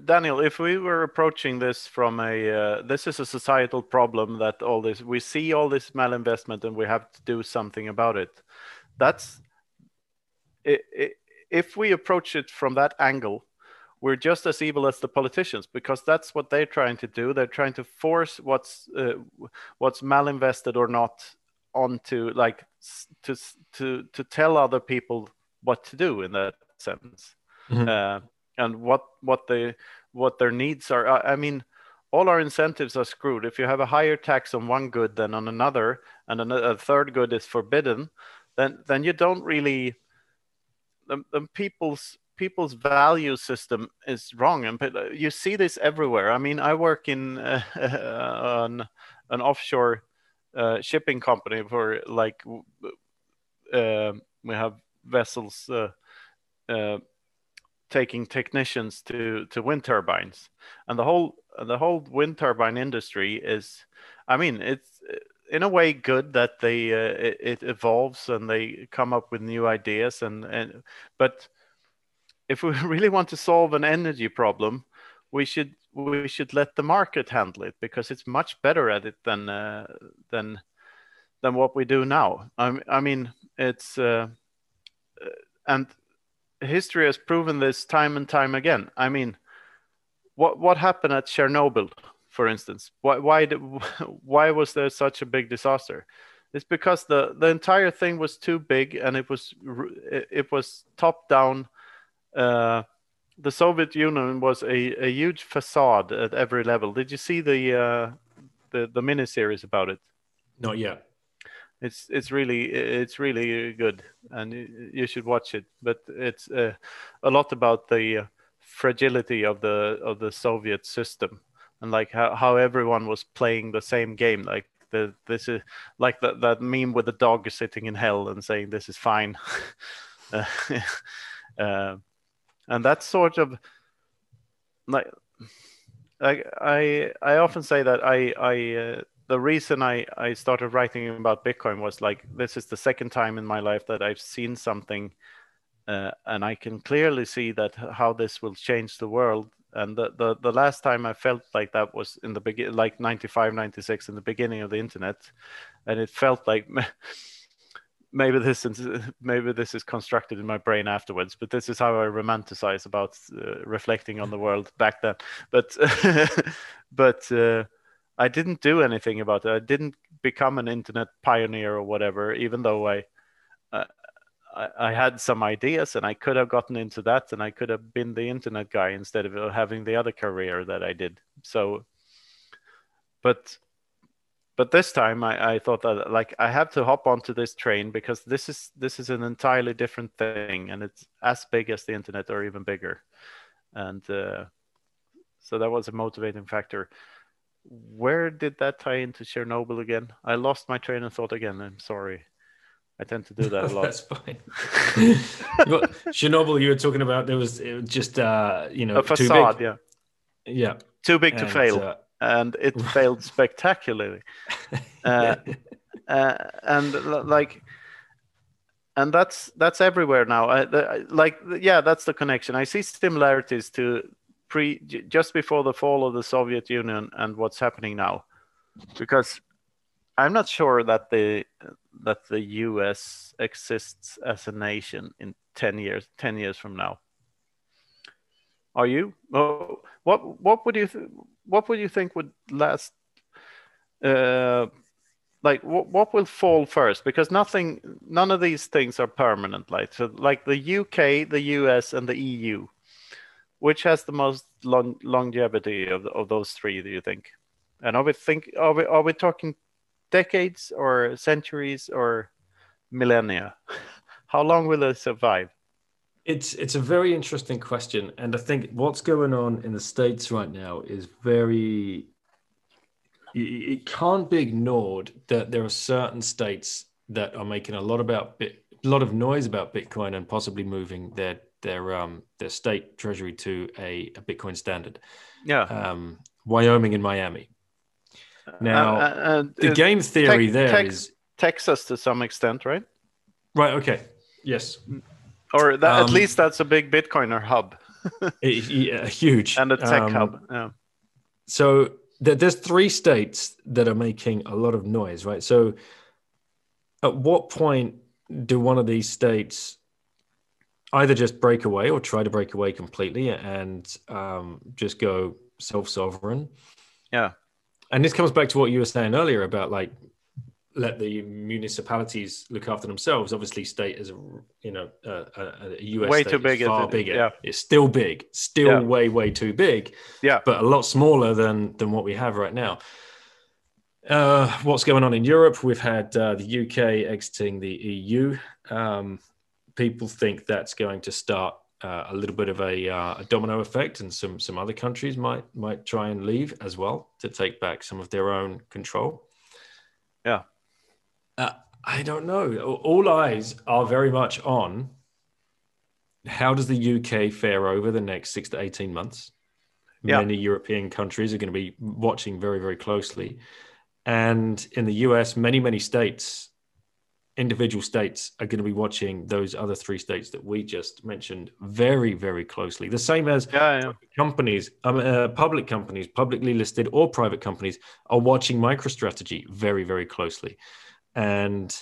Daniel, if we were approaching this from a, uh, this is a societal problem that all this, we see all this malinvestment and we have to do something about it. That's, i i if we approach it from that angle, we're just as evil as the politicians because that's what they're trying to do. They're trying to force what's uh, what's malinvested or not onto like to to to tell other people what to do in that sense Mhm. uh, and what what they what their needs are. I, I mean, all our incentives are screwed. If you have a higher tax on one good than on another, and an- a third good is forbidden, then then you don't really the, the people's people's value system is wrong and but you see this everywhere i mean i work in uh, an, an offshore uh, shipping company for like uh, we have vessels uh, uh, taking technicians to to wind turbines. And the whole the whole wind turbine industry is i mean it's in a way good that they uh, it, it evolves and they come up with new ideas and and but if we really want to solve an energy problem we should we should let the market handle it because it's much better at it than uh, than than what we do now. I, I mean it's uh, and history has proven this time and time again. I mean what what happened at chernobyl for instance? Why why did, why was there such a big disaster? It's because the the entire thing was too big and it was it, was top down. Uh, the soviet union was a, a huge facade at every level. Did you see the uh, the the miniseries about it? Not yet. It's it's really it's really good and you, should watch it. But it's uh, a lot about the uh, fragility of the of the soviet system and like how, how everyone was playing the same game. Like the this is like that that meme with the dog sitting in hell and saying this is fine. Uh, uh, and that's sort of like I I I often say that I I uh, the reason I I started writing about Bitcoin was like this is the second time in my life that I've seen something, uh, and I can clearly see that how this will change the world. And the, the the last time I felt like that was in the begin like 95 96 in the beginning of the internet, and it felt like. Maybe this is maybe this is constructed in my brain afterwards, but this is how I romanticize about uh, reflecting on the world back then. But but uh, I didn't do anything about it. I didn't become an internet pioneer or whatever, even though I, uh, I, I had some ideas and I could have gotten into that and I could have been the internet guy instead of having the other career that I did. So, but, but this time I, I thought that like I have to hop onto this train because this is this is an entirely different thing and it's as big as the internet or even bigger, and uh, so that was a motivating factor where did that tie into Chernobyl again? I lost my train of thought again. I'm sorry. I tend to do that a lot. That's fine. Chernobyl, you were talking about there was, was just uh, you know a too facade, big. yeah. Yeah, Too big to fail. uh, and it failed spectacularly. Uh, uh, and like, and that's that's everywhere now. I, the, I- like, yeah, that's the connection. I see similarities to pre just before the fall of the Soviet Union and what's happening now, because I'm not sure that the that the U.S. exists as a nation in ten years. Ten years from now, are you? Oh, what what would you what would you think would last? Uh, like what what will fall first? Because nothing, none of these things are permanent. Like so, like the UK, the US, and the EU. Which has the most long, longevity of of those three? Do you think? And are we think are we are we talking decades or centuries or millennia? How long will they survive? It's it's a very interesting question, and I think what's going on in the states right now is very. It can't be ignored that there are certain states that are making a lot about bit, a lot of noise about Bitcoin and possibly moving their their um their state treasury to a, a Bitcoin standard. Yeah. Um, Wyoming and Miami. Now, Uh, uh, the uh, game theory Tex- there Tex- is Texas to some extent, right? right. Okay. Yes. Or that, at Um, least that's a big Bitcoiner hub It- yeah, huge and a tech Um, hub. Yeah. so th- there's three states that are making a lot of noise, right? So at what point do one of these states either just break away or try to break away completely and um, just go self-sovereign? Yeah. And this comes back to what you were saying earlier about like let the municipalities look after themselves. Obviously, state is a you know a, a, a US Way state too is big, far bigger. Yeah. It's still big, still Yeah. way way too big Yeah. but a lot smaller than than what we have right now. Uh, what's going on in Europe? We've had uh, the UK exiting the EU. Um, people think that's going to start uh, a little bit of a, uh, a domino effect, and some some other countries might might try and leave as well to take back some of their own control. Yeah. Uh, I don't know. All eyes are very much on how does the UK fare over the next six to eighteen months Yeah. many European countries are going to be watching very, very closely. And in the US, many, many states, individual states, are going to be watching those other three states that we just mentioned very, very closely. The same as Yeah. Yeah. companies, um, uh, public companies, publicly listed or private companies, are watching MicroStrategy very, very closely. And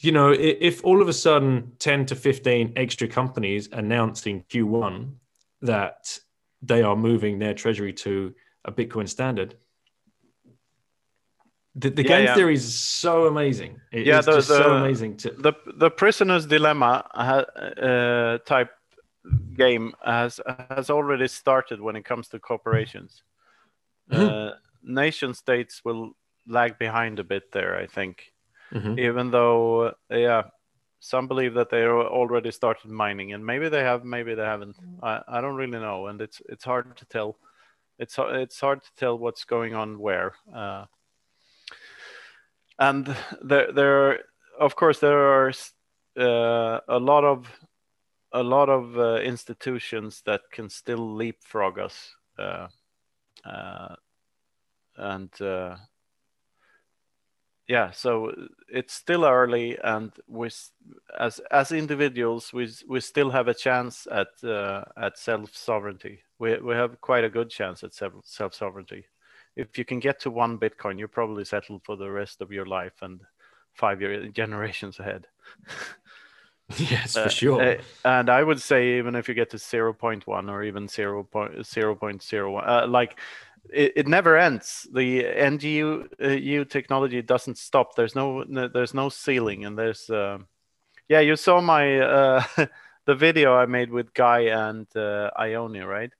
you know, if all of a sudden 10 to 15 extra companies announce in Q1 that they are moving their treasury to a Bitcoin standard, the, the Yeah, game yeah. theory is so amazing. It Yeah, the- just so amazing to. the the prisoner's dilemma uh, type game has has already started when it comes to corporations. Mhm. Uh, nation states will lag behind a bit there, I think. Mhm. Even though, uh, yeah, some believe that they are already started mining, and maybe they have, maybe they haven't. I, I don't really know, and it's it's hard to tell. It's it's hard to tell what's going on where. Uh, and there there of course there are uh, a lot of a lot of uh, institutions that can still leapfrog us uh, uh, and uh, yeah so it's still early and we as as individuals we we still have a chance at uh, at self sovereignty we we have quite a good chance at self sovereignty if you can get to one bitcoin you're probably settled for the rest of your life and five year generations ahead yes, Uh, for sure. uh, and I would say even if you get to 0.1 or even 0. 0.01, uh, like it, it never ends. The NGU uh, U technology doesn't stop. There's no, no there's no ceiling, and there's uh, yeah. You saw my uh, the video I made with Guy and uh, Ione, right?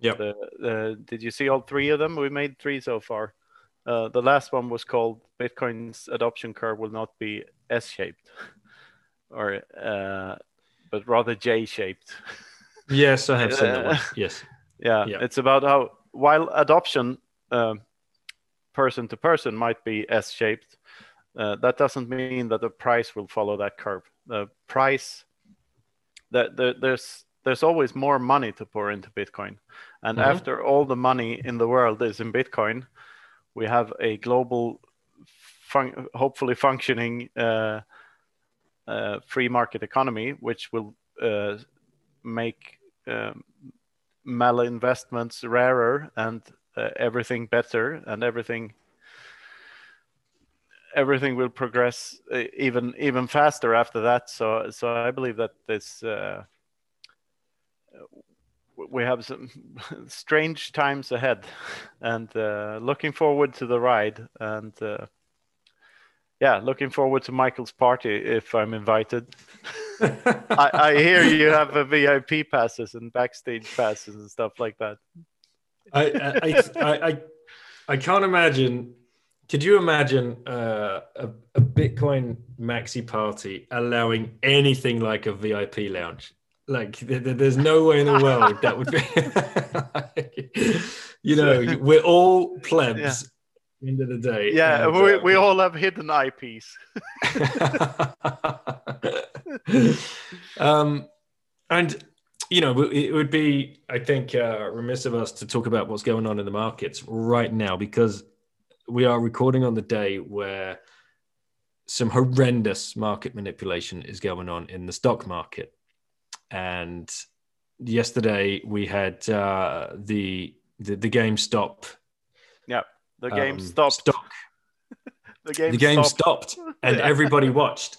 Yep. The, the, did you see all three of them? We made three so far. Uh, the last one was called Bitcoin's adoption curve will not be S-shaped, or uh, but rather J-shaped. yes, I have seen that one. Yes. yeah, Yeah. it's about how while adoption um, person to person might be S-shaped, uh, that doesn't mean that the price will follow that curve. The price that the, there's there's always more money to pour into Bitcoin, and Mhm. after all the money in the world is in Bitcoin, we have a global, fun- hopefully functioning uh, uh, free market economy, which will uh, make um, malinvestments rarer and uh, everything better and everything everything will progress uh, even even faster after that so so i believe that this uh, we have some strange times ahead and uh, looking forward to the ride and uh, yeah looking forward to michael's party if i'm invited I, I hear you have a vip passes and backstage passes and stuff like that I, I, I, I, I can't imagine. Could you imagine uh, a, a Bitcoin maxi party allowing anything like a VIP lounge? Like, there's no way in the world that would be. you know, we're all plebs. Yeah. End of the day. Yeah, and, we, uh, we all have hidden IPs. um, and you know, it would be, I think, uh, remiss of us to talk about what's going on in the markets right now because we are recording on the day where some horrendous market manipulation is going on in the stock market. And yesterday we had uh, the, the the GameStop. Yeah, the game um, stopped. Stock. the game. The game stopped, stopped and everybody watched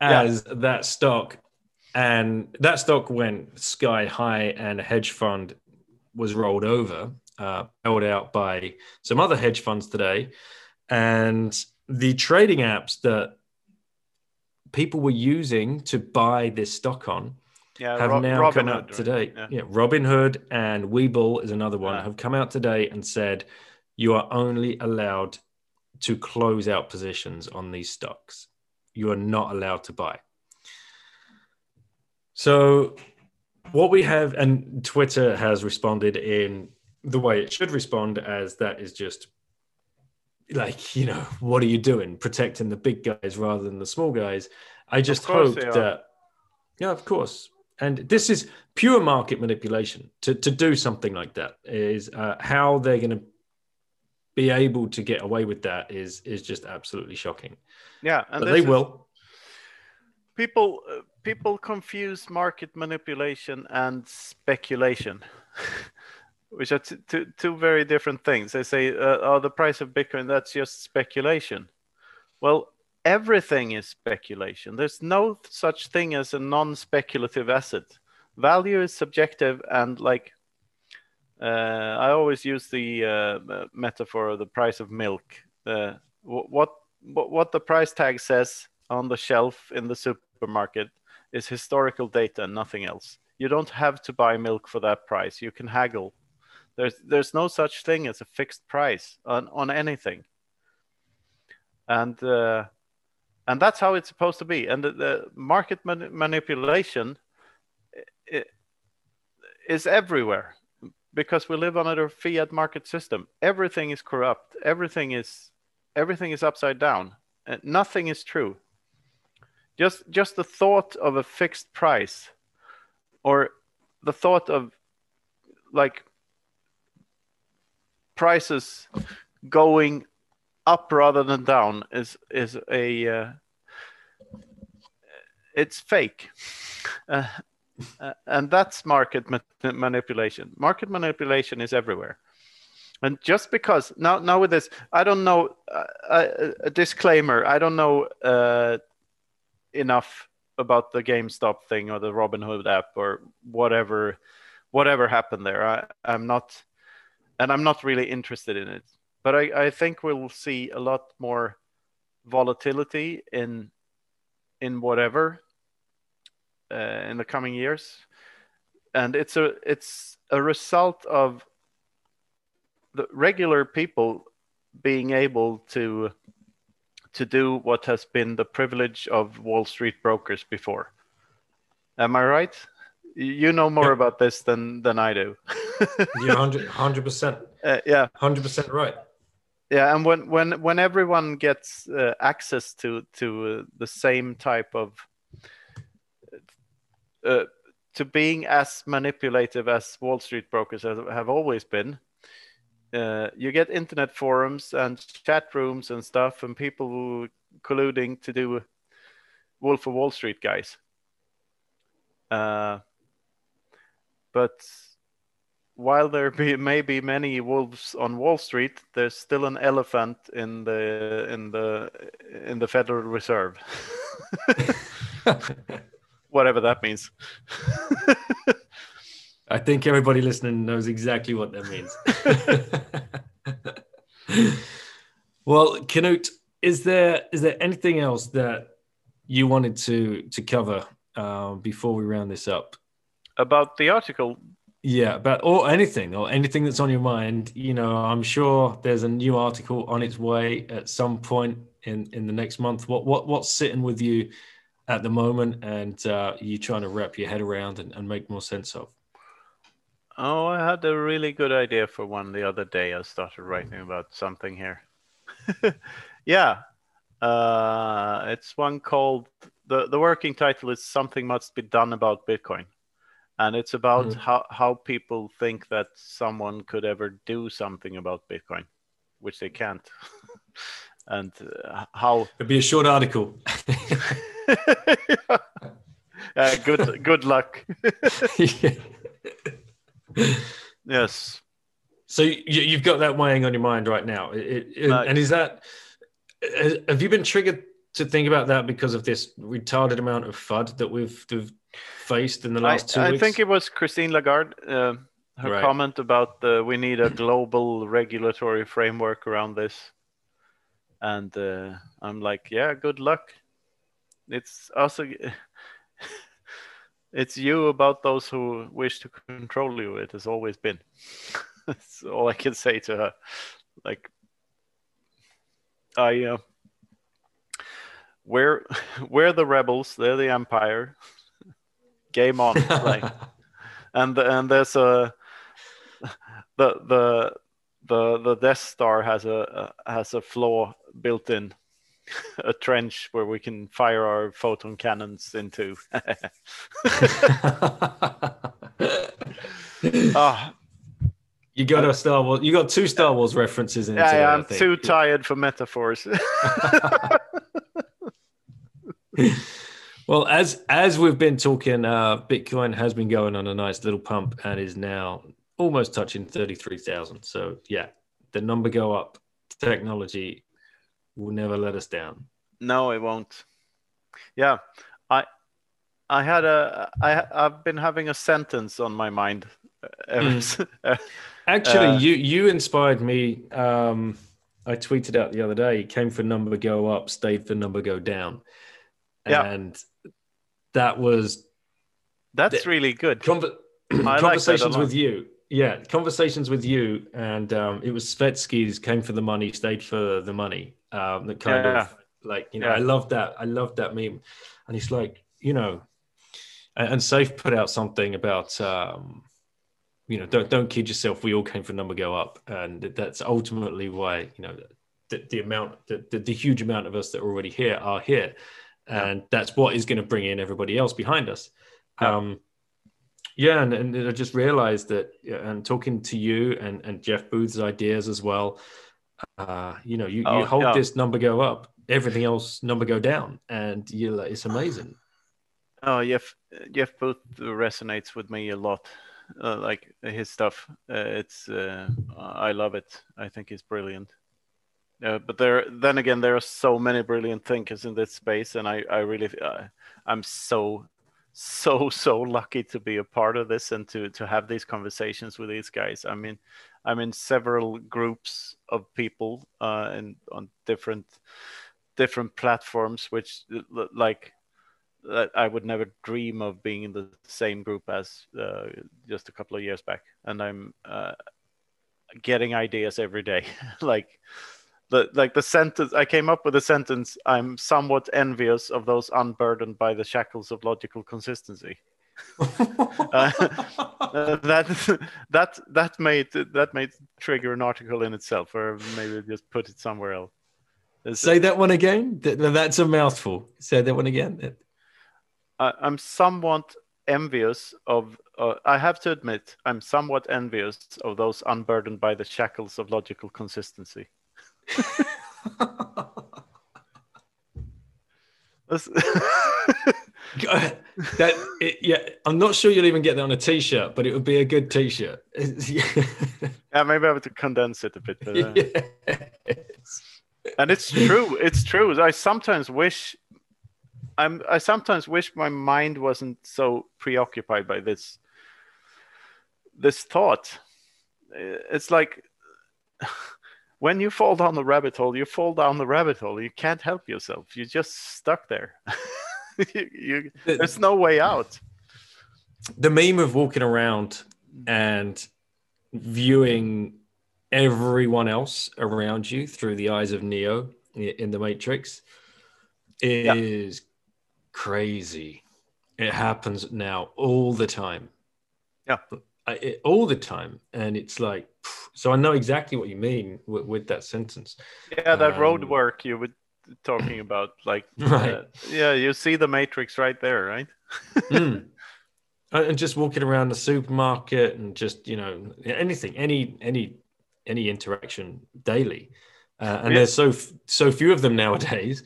as yeah. that stock and that stock went sky high, and a hedge fund was rolled over, uh, held out by some other hedge funds today, and the trading apps that people were using to buy this stock on yeah, have Ro- now Robin come out today. Yeah. yeah, Robinhood and Webull is another one yeah. have come out today and said you are only allowed to close out positions on these stocks. You are not allowed to buy. So, what we have, and Twitter has responded in the way it should respond, as that is just like you know what are you doing protecting the big guys rather than the small guys i just hope that yeah of course and this is pure market manipulation to, to do something like that is uh, how they're going to be able to get away with that is is just absolutely shocking yeah and but they is, will people uh, people confuse market manipulation and speculation which are t- t- two very different things. They say, uh, "Oh, the price of Bitcoin that's just speculation." Well, everything is speculation. There's no such thing as a non-speculative asset. Value is subjective, and like uh, I always use the uh, metaphor of the price of milk. Uh, what, what what the price tag says on the shelf in the supermarket is historical data and nothing else. You don't have to buy milk for that price. You can haggle there's there's no such thing as a fixed price on on anything. And uh, and that's how it's supposed to be. And the, the market man- manipulation is everywhere because we live under a fiat market system. Everything is corrupt. Everything is everything is upside down. And nothing is true. Just just the thought of a fixed price, or the thought of like prices going up rather than down is is a uh, it's fake. Uh, uh, and that's market ma- manipulation. Market manipulation is everywhere. And just because now now with this i don't know uh, a disclaimer i don't know uh, enough about the gamestop thing or the robinhood app or whatever whatever happened there. I, i'm not and I'm not really interested in it. But I, I think we'll see a lot more volatility in in whatever uh, in the coming years, and it's a it's a result of the regular people being able to to do what has been the privilege of Wall Street brokers before. Am I right? You know more about this than than I do. You're 100 percent. Uh, yeah, hundred percent right. Yeah, and when when when everyone gets uh, access to to uh, the same type of uh, to being as manipulative as Wall Street brokers have, always been, uh, you get internet forums and chat rooms and stuff, and people colluding to do Wolf of Wall Street guys. Uh, but while there be, may be many wolves on Wall Street, there's still an elephant in the in the in the Federal Reserve. Whatever that means. I think everybody listening knows exactly what that means. well, Knut, is there is there anything else that you wanted to to cover uh, before we round this up? About the article yeah, but or anything or anything that's on your mind, you know, I'm sure there's a new article on its way at some point in in the next month. What what what's sitting with you at the moment and uh, you're trying to wrap your head around and, and make more sense of? Oh, I had a really good idea for one the other day. I started writing about something here. yeah, uh, it's one called the the working title is "Something Must Be Done About Bitcoin," and it's about Mhm. how how people think that someone could ever do something about Bitcoin, which they can't, and uh, how It'd be a short article. uh, good good luck. yes. So you, you've got that weighing on your mind right now, It- it- Uh, and is that have you been triggered to think about that because of this retarded amount of FUD that we've, we've faced in the I, last two I weeks? think it was Christine Lagarde. Uh, her Right. comment about the, we need a global regulatory framework around this, and uh, I'm like, yeah, good luck. It's also it's you about those who wish to control you. It has always been. That's all I can say to her. Like, I uh, we're we're the rebels. They're the empire. Game on. like and and there's a the the the the Death Star has a, has a flaw built in a trench where we can fire our photon cannons into. Ah, you got a Star Wars. You got two Star Wars references in yeah, today, yeah, I I'm too tired for metaphors. Well, as as we've been talking, uh, Bitcoin has been going on a nice little pump and is now almost touching thirty three thousand. So yeah, the number go up. Technology will never let us down. no, it won't. Yeah, I I had a I I've been having a sentence on my mind. Mm. Actually, Uh, you you inspired me. Um, I tweeted out the other day. Came for number go up, stayed for number go down, Yeah. and that was that's The- really good. Conver- like that a conversations with you. Yeah, conversations with you, and um, it was Svetski's came for the money, stayed for the money. Um, that kind Yeah. of like you know, Yeah. I love that. I love that meme, and it's like you know, and, and Saif put out something about um, you know, don't don't kid yourself. We all came for number go up, and that's ultimately why you know the, the amount, the, the the huge amount of us that are already here are here. And that's what is going to bring in everybody else behind us. Yeah. Um, yeah, and, and I just realized that, and talking to you and, and Jeff Booth's ideas as well, uh, you know, you, Oh, you hold yeah. this number go up, everything else number go down, and you like, it's amazing. Oh, Jeff Jeff Booth resonates with me a lot. Uh, like his stuff, uh, it's uh, I love it. I think he's brilliant. Uh, but there, then again, there are so many brilliant thinkers in this space, and I, I really, uh, I'm so, so, so lucky to be a part of this and to to have these conversations with these guys. I mean, I'm in several groups of people uh, and on different different platforms, which uh, like I would never dream of being in the same group as uh, just a couple of years back, and I'm uh, getting ideas every day. like the like the sentence I came up with a sentence. I'm somewhat envious of those unburdened by the shackles of logical consistency. Uh, that that that made that made trigger an article in itself, or maybe just put it somewhere else. It's- Say that one again. That's a mouthful. Say that one again. I, I'm somewhat envious of. Uh, I have to admit, I'm somewhat envious of those unburdened by the shackles of logical consistency. That it, yeah, I'm not sure you'll even get that on a t-shirt, but it would be a good t-shirt. yeah, maybe I have to condense it a bit. But, uh, Yes. and it's true. It's true. I sometimes wish. I'm. I sometimes wish my mind wasn't so preoccupied by this. This thought. It's like when you fall down the rabbit hole, you fall down the rabbit hole. You can't help yourself. You're just stuck there. you, you, there's no way out. the meme of walking around and viewing everyone else around you through the eyes of Neo in the Matrix is crazy. It happens now all the time. Yeah. I, it, all the time. And it's like, so I know exactly what you mean with, with that sentence. Yeah, that road Um, work you were talking about, like, Right. uh, yeah, you see the matrix right there, right? Mm. And just walking around the supermarket and just, you know, anything, any, any, any interaction daily. Uh, and Yeah. there's so, f- so few of them nowadays.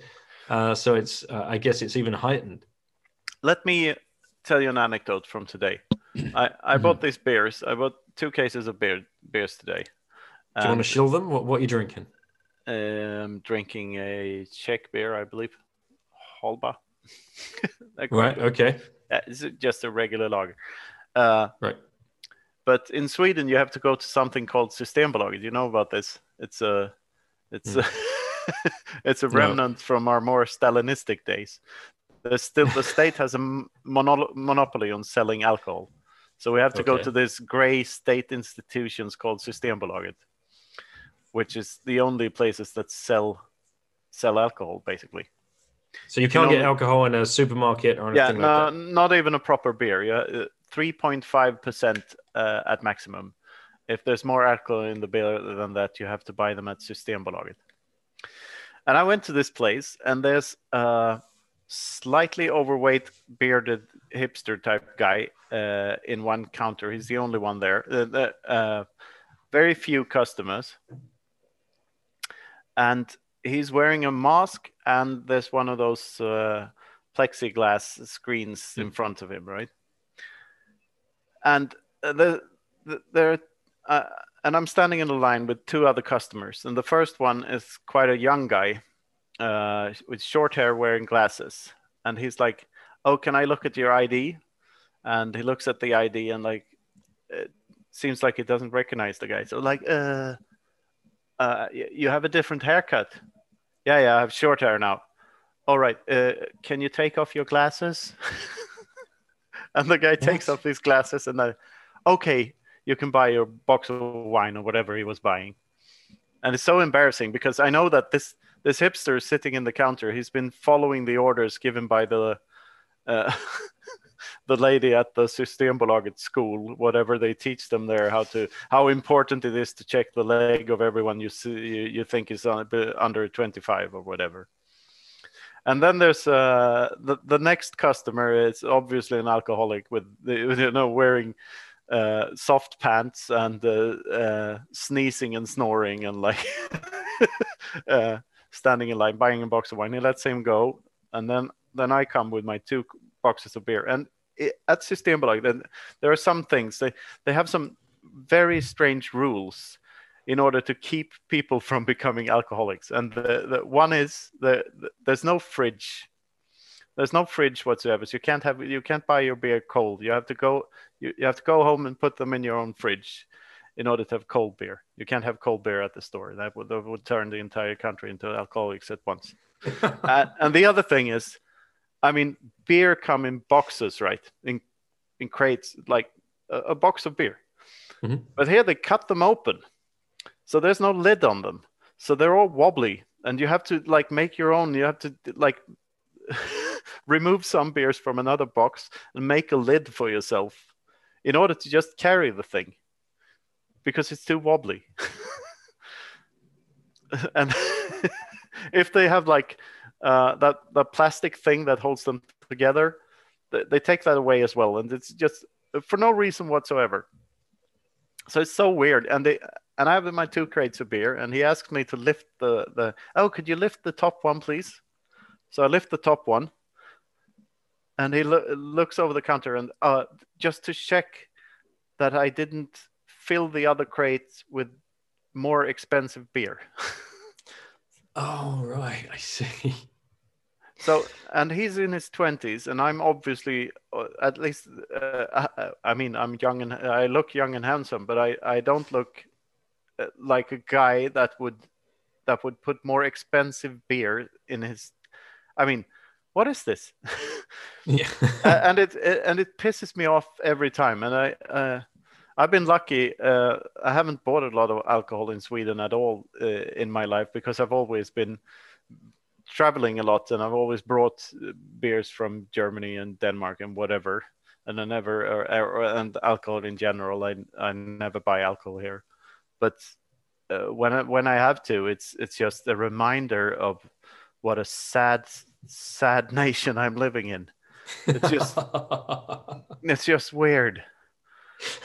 Uh, so it's, uh, I guess it's even heightened. Let me tell you an anecdote from today. I, I Mhm. bought these beers. I bought two cases of beer beers today. Do you want to And, shill them? What, what are you drinking? um, drinking a Czech beer, I believe, Holba. Right. Okay. Yeah, it's just a regular lager. Uh, Right. But in Sweden, you have to go to something called Systembolaget. You know about this? It's a, it's a, it's a Hmm. No. remnant from our more Stalinistic days. There's still the state has a mono- monopoly on selling alcohol, so we have to go to this gray state institutions called Systembolaget, which is the only places that sell sell alcohol, basically. So you, can can't get only- alcohol in a supermarket or Yeah, anything no, like that. not even a proper beer. Yeah, uh, three point five percent uh, at maximum. If there's more alcohol in the beer than that, you have to buy them at Systembolaget. And I went to this place, and there's a slightly overweight, bearded hipster type guy uh, in one counter. He's the only one there. Uh, uh, very few customers, and he's wearing a mask, and there's one of those. Uh, plexiglass screens in front of him, right? And uh, the, the there, uh, and I'm standing in the line with two other customers, and the first one is quite a young guy, uh, with short hair, wearing glasses, and he's like, "Oh, can I look at your ID?" And he looks at the ID and like, it seems like he doesn't recognize the guy. So like, uh, uh, you have a different haircut. Yeah, yeah, I have short hair now all right, uh, can you take off your glasses? and the guy takes What? off his glasses and then, okay, you can buy your box of wine or whatever he was buying. And it's so embarrassing because I know that this this hipster is sitting in the counter. He's been following the orders given by the uh, the lady at the Systembolaget school, whatever they teach them there, how to how important it is to check the leg of everyone you see you, you think is under 25 or whatever. And then there's uh, the the next customer is obviously an alcoholic with you know wearing uh, soft pants and uh, uh, sneezing and snoring and like uh, standing in line buying a box of wine. He lets him go, and then then I come with my two boxes of beer. And it, at Systembolaget, then there are some things they they have some very strange rules in order to keep people from becoming alcoholics. And the, the one is the, the there's no fridge. There's no fridge whatsoever. So you can't have you can't buy your beer cold. You have to go you, you have to go home and put them in your own fridge in order to have cold beer. You can't have cold beer at the store. That would, that would turn the entire country into alcoholics at once. uh, and the other thing is, I mean, beer come in boxes, right? In in crates, like a, a box of beer. Mhm. But here they cut them open, so there's no lid on them, so they're all wobbly, and you have to like make your own. You have to like remove some beers from another box and make a lid for yourself in order to just carry the thing because it's too wobbly. and if they have like uh, that the plastic thing that holds them together, they, they take that away as well, and it's just for no reason whatsoever. So it's so weird, and they and I have my two crates of beer, and he asked me to lift the the oh, could you lift the top one, please? So I lift the top one, and he lo- looks over the counter and uh, just to check that I didn't fill the other crates with more expensive beer. Oh, right. I see. So, and he's in his twenties, and I'm obviously, uh, at least, uh, I, I mean, I'm young and I look young and handsome, but I, I don't look uh, like a guy that would, that would put more expensive beer in his. I mean, what is this? Yeah. And it, it and it pisses me off every time. And I, uh, I've been lucky. Uh, I haven't bought a lot of alcohol in Sweden at all uh, in my life because I've always been traveling a lot, and I've always brought uh, beers from Germany and Denmark and whatever, and I never or, or, and alcohol in general. I I never buy alcohol here, but uh, when I, when I have to, it's it's just a reminder of what a sad sad nation I'm living in. It's just it's just weird.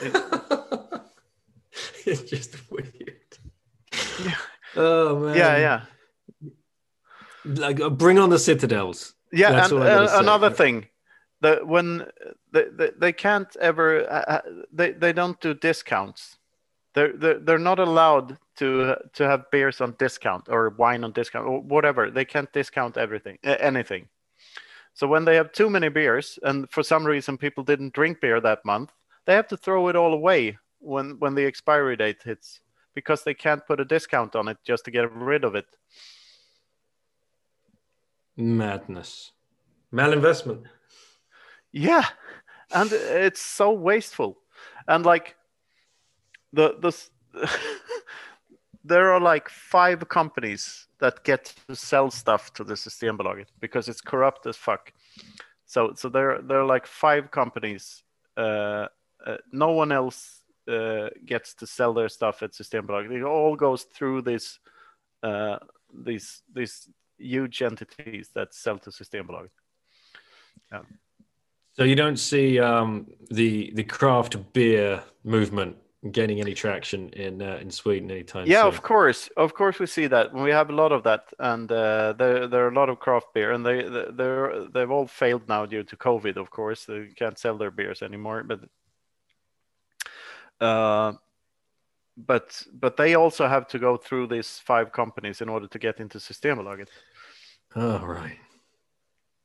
it's just weird. Yeah. Oh man. Yeah, yeah. Like uh, bring on the citadels. Yeah, That's and uh, another thing, that when they, they, they can't ever uh, uh, they they don't do discounts. They're, they're they're not allowed to to have beers on discount or wine on discount or whatever. They can't discount everything anything. So when they have too many beers and for some reason people didn't drink beer that month, they have to throw it all away when when the expiry date hits because they can't put a discount on it just to get rid of it. Madness. Malinvestment. Yeah. And it's so wasteful. And like the the there are like five companies that get to sell stuff to the system Systembolaget because it's corrupt as fuck. So so there there are like five companies. Uh, uh, no one else uh, gets to sell their stuff at system Systembolaget. It all goes through this uh, these these huge entities that sell to Systembolaget. Yeah. So you don't see um, the the craft beer movement gaining any traction in uh, in Sweden anytime soon yeah, soon. of course, of course we see that. We have a lot of that, and uh, there there are a lot of craft beer, and they they they've all failed now due to COVID. Of course, they can't sell their beers anymore, but. Uh, but but they also have to go through these five companies in order to get into Systembolaget. Oh right.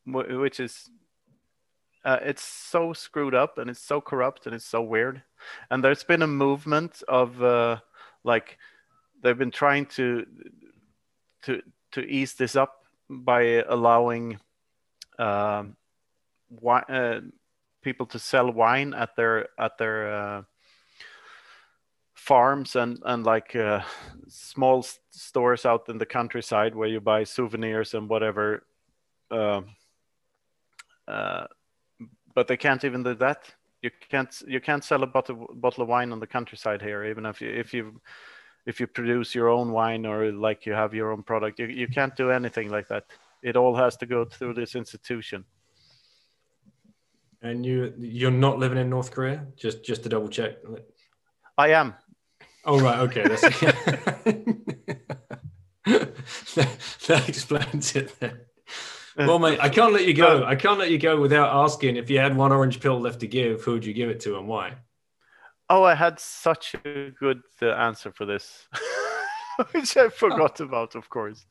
Which is uh, it's so screwed up and it's so corrupt and it's so weird. And there's been a movement of uh, like they've been trying to to to ease this up by allowing um, wi- uh, people to sell wine at their at their uh, farms and and like uh, small stores out in the countryside where you buy souvenirs and whatever. Uh, uh, but they can't even do that. You can't you can't sell a bottle bottle of wine on the countryside here, even if you if you if you produce your own wine or like you have your own product. You you can't do anything like that. It all has to go through this institution. And you you're not living in North Korea? Just just to double check. I am. Oh right, okay. That's that, that explains it then well, mate, I can't let you go. I can't let you go without asking if you had one orange pill left to give, who would you give it to and why? Oh, I had such a good uh, answer for this, which I forgot about, of course.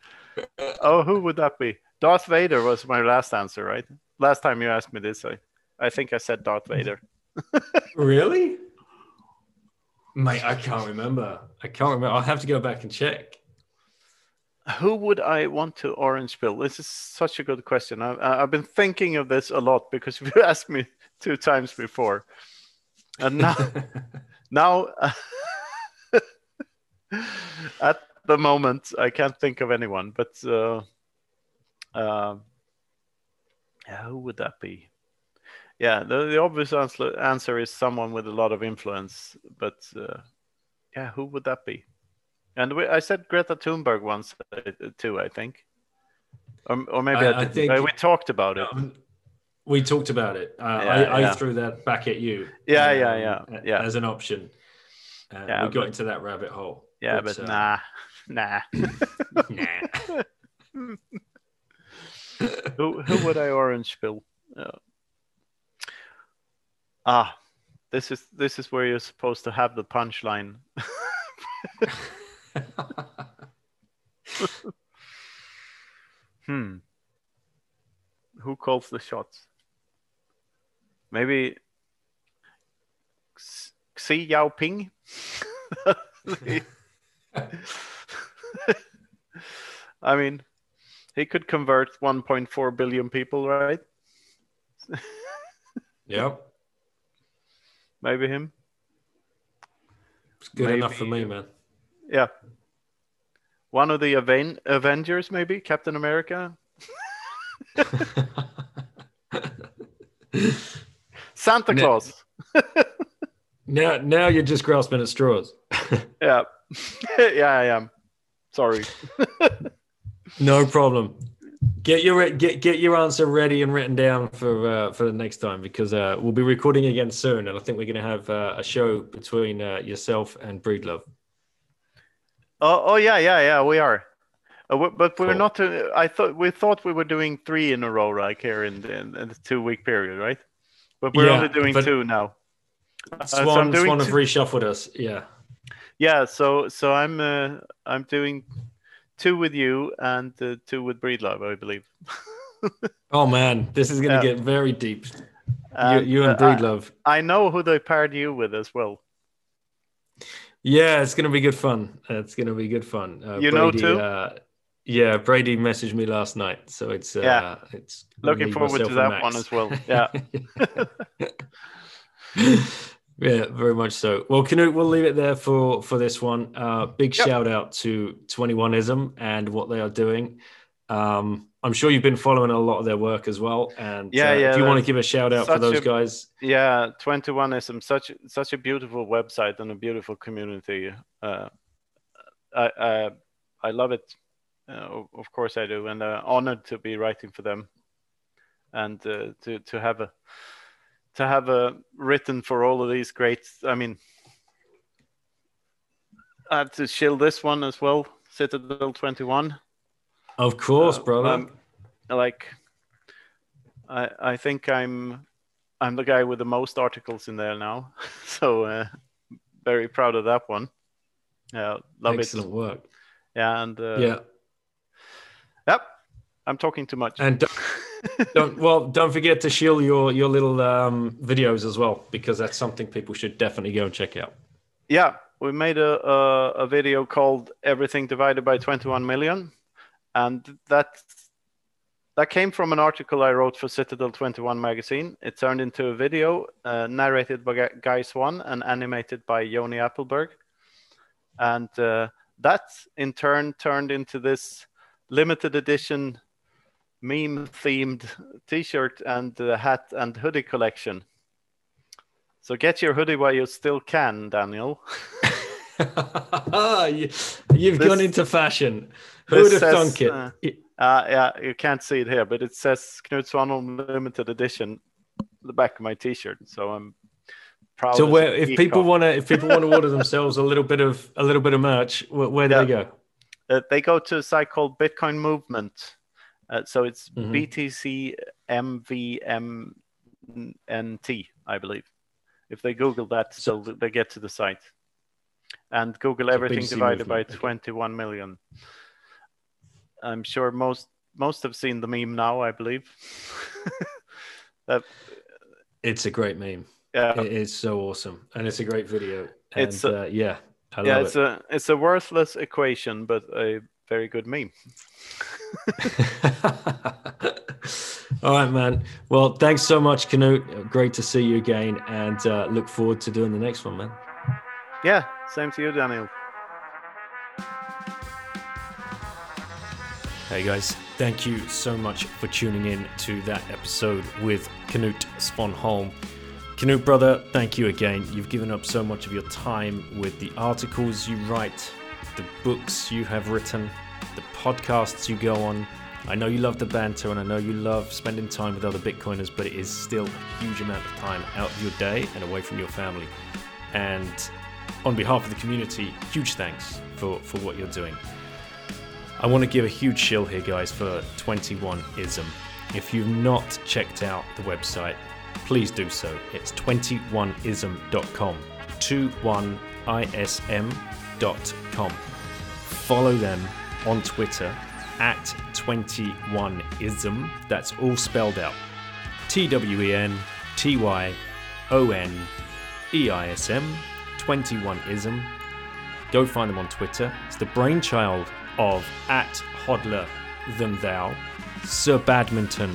Oh, who would that be? Darth Vader was my last answer, right? Last time you asked me this, I, I think I said Darth Vader. really? Mate, I can't remember. I can't remember. I'll have to go back and check who would I want to orange pill? This is such a good question. I, have been thinking of this a lot because you asked me two times before, and now, now, at the moment, I can't think of anyone. But uh, uh, who would that be? Yeah, the, the obvious answer, answer is someone with a lot of influence. But uh, yeah, who would that be? And we, I said Greta Thunberg once uh, too, I think. Or, or maybe I, I, I think uh, we talked about it. Um, we talked about it. Uh, yeah, I, yeah. I, threw that back at you. Yeah, um, yeah, yeah, yeah. As an option. Uh, yeah, we got but, into that rabbit hole. Yeah, but, but uh, nah, nah, nah. who who would I orange pill? Uh, ah, this is this is where you're supposed to have the punchline. hmm. Who calls the shots? Maybe Xi Jinping. I mean, he could convert 1.4 billion people, right? yep. Maybe him. It's good Maybe, enough for me, man. Yeah. One of the Aven- Avengers, maybe Captain America. Santa. Claus. now, now you're just grasping at straws. Yeah, yeah, I am. Sorry. No problem. Get your get get your answer ready and written down for uh, for the next time because uh, we'll be recording again soon, and I think we're going to have uh, a show between uh, yourself and Breedlove. Oh, oh yeah, yeah, yeah. We are, uh, but we're Cool. not. Uh, I thought we thought we were doing three in a row, like here in the, in the two week period, right? But we're Yeah, only doing two now. Uh, so Swan, I'm doing Swan have reshuffled us. Yeah. Yeah, so so I'm uh, I'm doing two with you and uh, two with Breedlove, I believe. Oh man, this is going to Yeah. get very deep. And, you, you and uh, I- Breedlove. I know who they paired you with as well. Yeah, it's going to be good fun. It's going to be good fun. Uh, You know too? Uh, yeah, Brady messaged me last night, so it's uh, Yeah. it's Looking forward to that one as well. Yeah. yeah, very much so. Well, Canute, we'll leave it there for for this one. Uh, big Yep. shout out to 21ism and what they are doing. Um, I'm sure you've been following a lot of their work as well. And Yeah, uh, yeah, if you want to give a shout out for those a- guys, yeah, 21ism, such such a beautiful website and a beautiful community. Uh, I, I I love it. Uh, of course I do, and uh, honored to be writing for them, and uh, to to have a to have a written for all of these great. I mean, I have to shill this one as well. Citadel 21. of course, Uh, brother. um, like, I I think I'm I'm the guy with the most articles in there now, so uh, very proud of that one. Yeah, love Excellent it. work. Yeah, and uh, yeah, yep. I'm talking too much. and don't, well, don't forget to shield your your little um, videos as well because that's something people should definitely go and check out. yeah, we made a, a a video called "Everything Divided by 21 Million," and that that came from an article I wrote for Citadel 21 magazine. It turned into a video uh, narrated by Guy Swan and animated by yoni appleberg and uh, that in turn turned into this limited edition meme themed t-shirt and uh, hat and hoodie collection. So get your hoodie while you still can, Daniel. you, you've This- gone into fashion. Who would have says, thunk it? uh, Uh, yeah, you can't see it here, but it says Knut Svanholm limited edition the back of my t-shirt. So I'm proud. so where if people want to if people want to order themselves a little bit of a little bit of merch where, where do Yeah. they go uh, they go to a site called Bitcoin Movement. Uh, so it's Mhm. BTC MVMNT, I believe. If they Google that, So- so they get to the site. And Google So everything BTC divided by movement, okay. 21 million. I'm sure most most have seen the meme now. I believe. that it's a great meme yeah, it is so awesome and it's a great video and It's a- uh, yeah i yeah. love It's a it's a worthless equation, but a very good meme. all right man well thanks so much canute great to see you again and uh, look forward to doing the next one man Yeah, same to you, Daniel. Hey guys, thank you so much for tuning in to that episode with Knut Svanholm. Knut, brother, thank you again. You've given up so much of your time with the articles you write, the books you have written, the podcasts you go on. I know you love the banter and I know you love spending time with other Bitcoiners, but it is still a huge amount of time out of your day and away from your family. And on behalf of the community, huge thanks for, for what you're doing. I want to give a huge shill here, guys, for 21ism. If you've not checked out the website, please do so. It's 21ism.com. 21ism.com. Follow them on Twitter at 21ism. That's all spelled out. T W E N T Y O N E I S M. 21ism go find them on Twitter. It's the brainchild of at Hodler Than Thou, Sir Badminton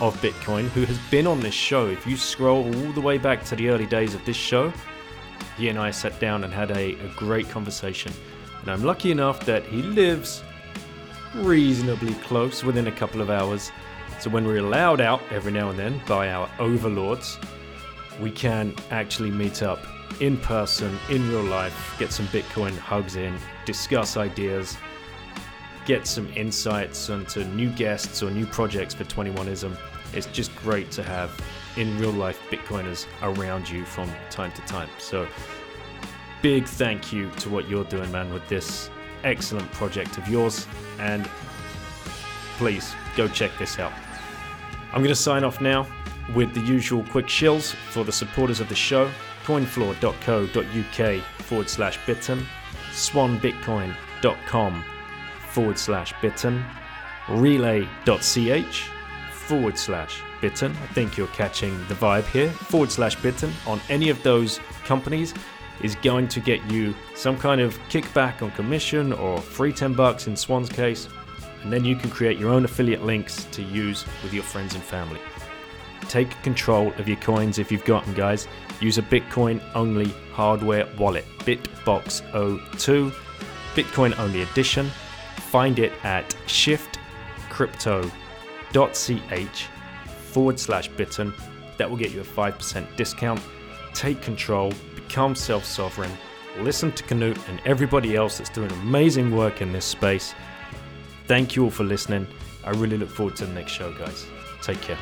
of Bitcoin, who has been on this show. If you scroll all the way back to the early days of this show, he and I sat down and had a, a great conversation. And I'm lucky enough that he lives reasonably close within a couple of hours So when we're allowed out every now and then by our overlords, we can actually meet up in person, in real life, get some Bitcoin hugs in, discuss ideas, get some insights onto new guests or new projects for 21ism. It's just great to have in real life Bitcoiners around you from time to time. So, big thank you to what you're doing, man, with this excellent project of yours. And please go check this out. I'm going to sign off now with the usual quick shills for the supporters of the show coinfloor.co.uk forward slash bitten, swanbitcoin.com forward slash bitten, relai.ch forward slash bitten. I think you're catching the vibe here. Forward slash bitten on any of those companies is going to get you some kind of kickback on commission or free 10 bucks in Swan's case. And then you can create your own affiliate links to use with your friends and family. Take control of your coins if you've got them, guys. Use a Bitcoin only hardware wallet, Bitbox 02, Bitcoin only edition. Find it at shiftcrypto.ch forward slash bitten. That will get you a 5% discount. Take control, become self sovereign, listen to Canute and everybody else that's doing amazing work in this space. Thank you all for listening. I really look forward to the next show, guys. Take care.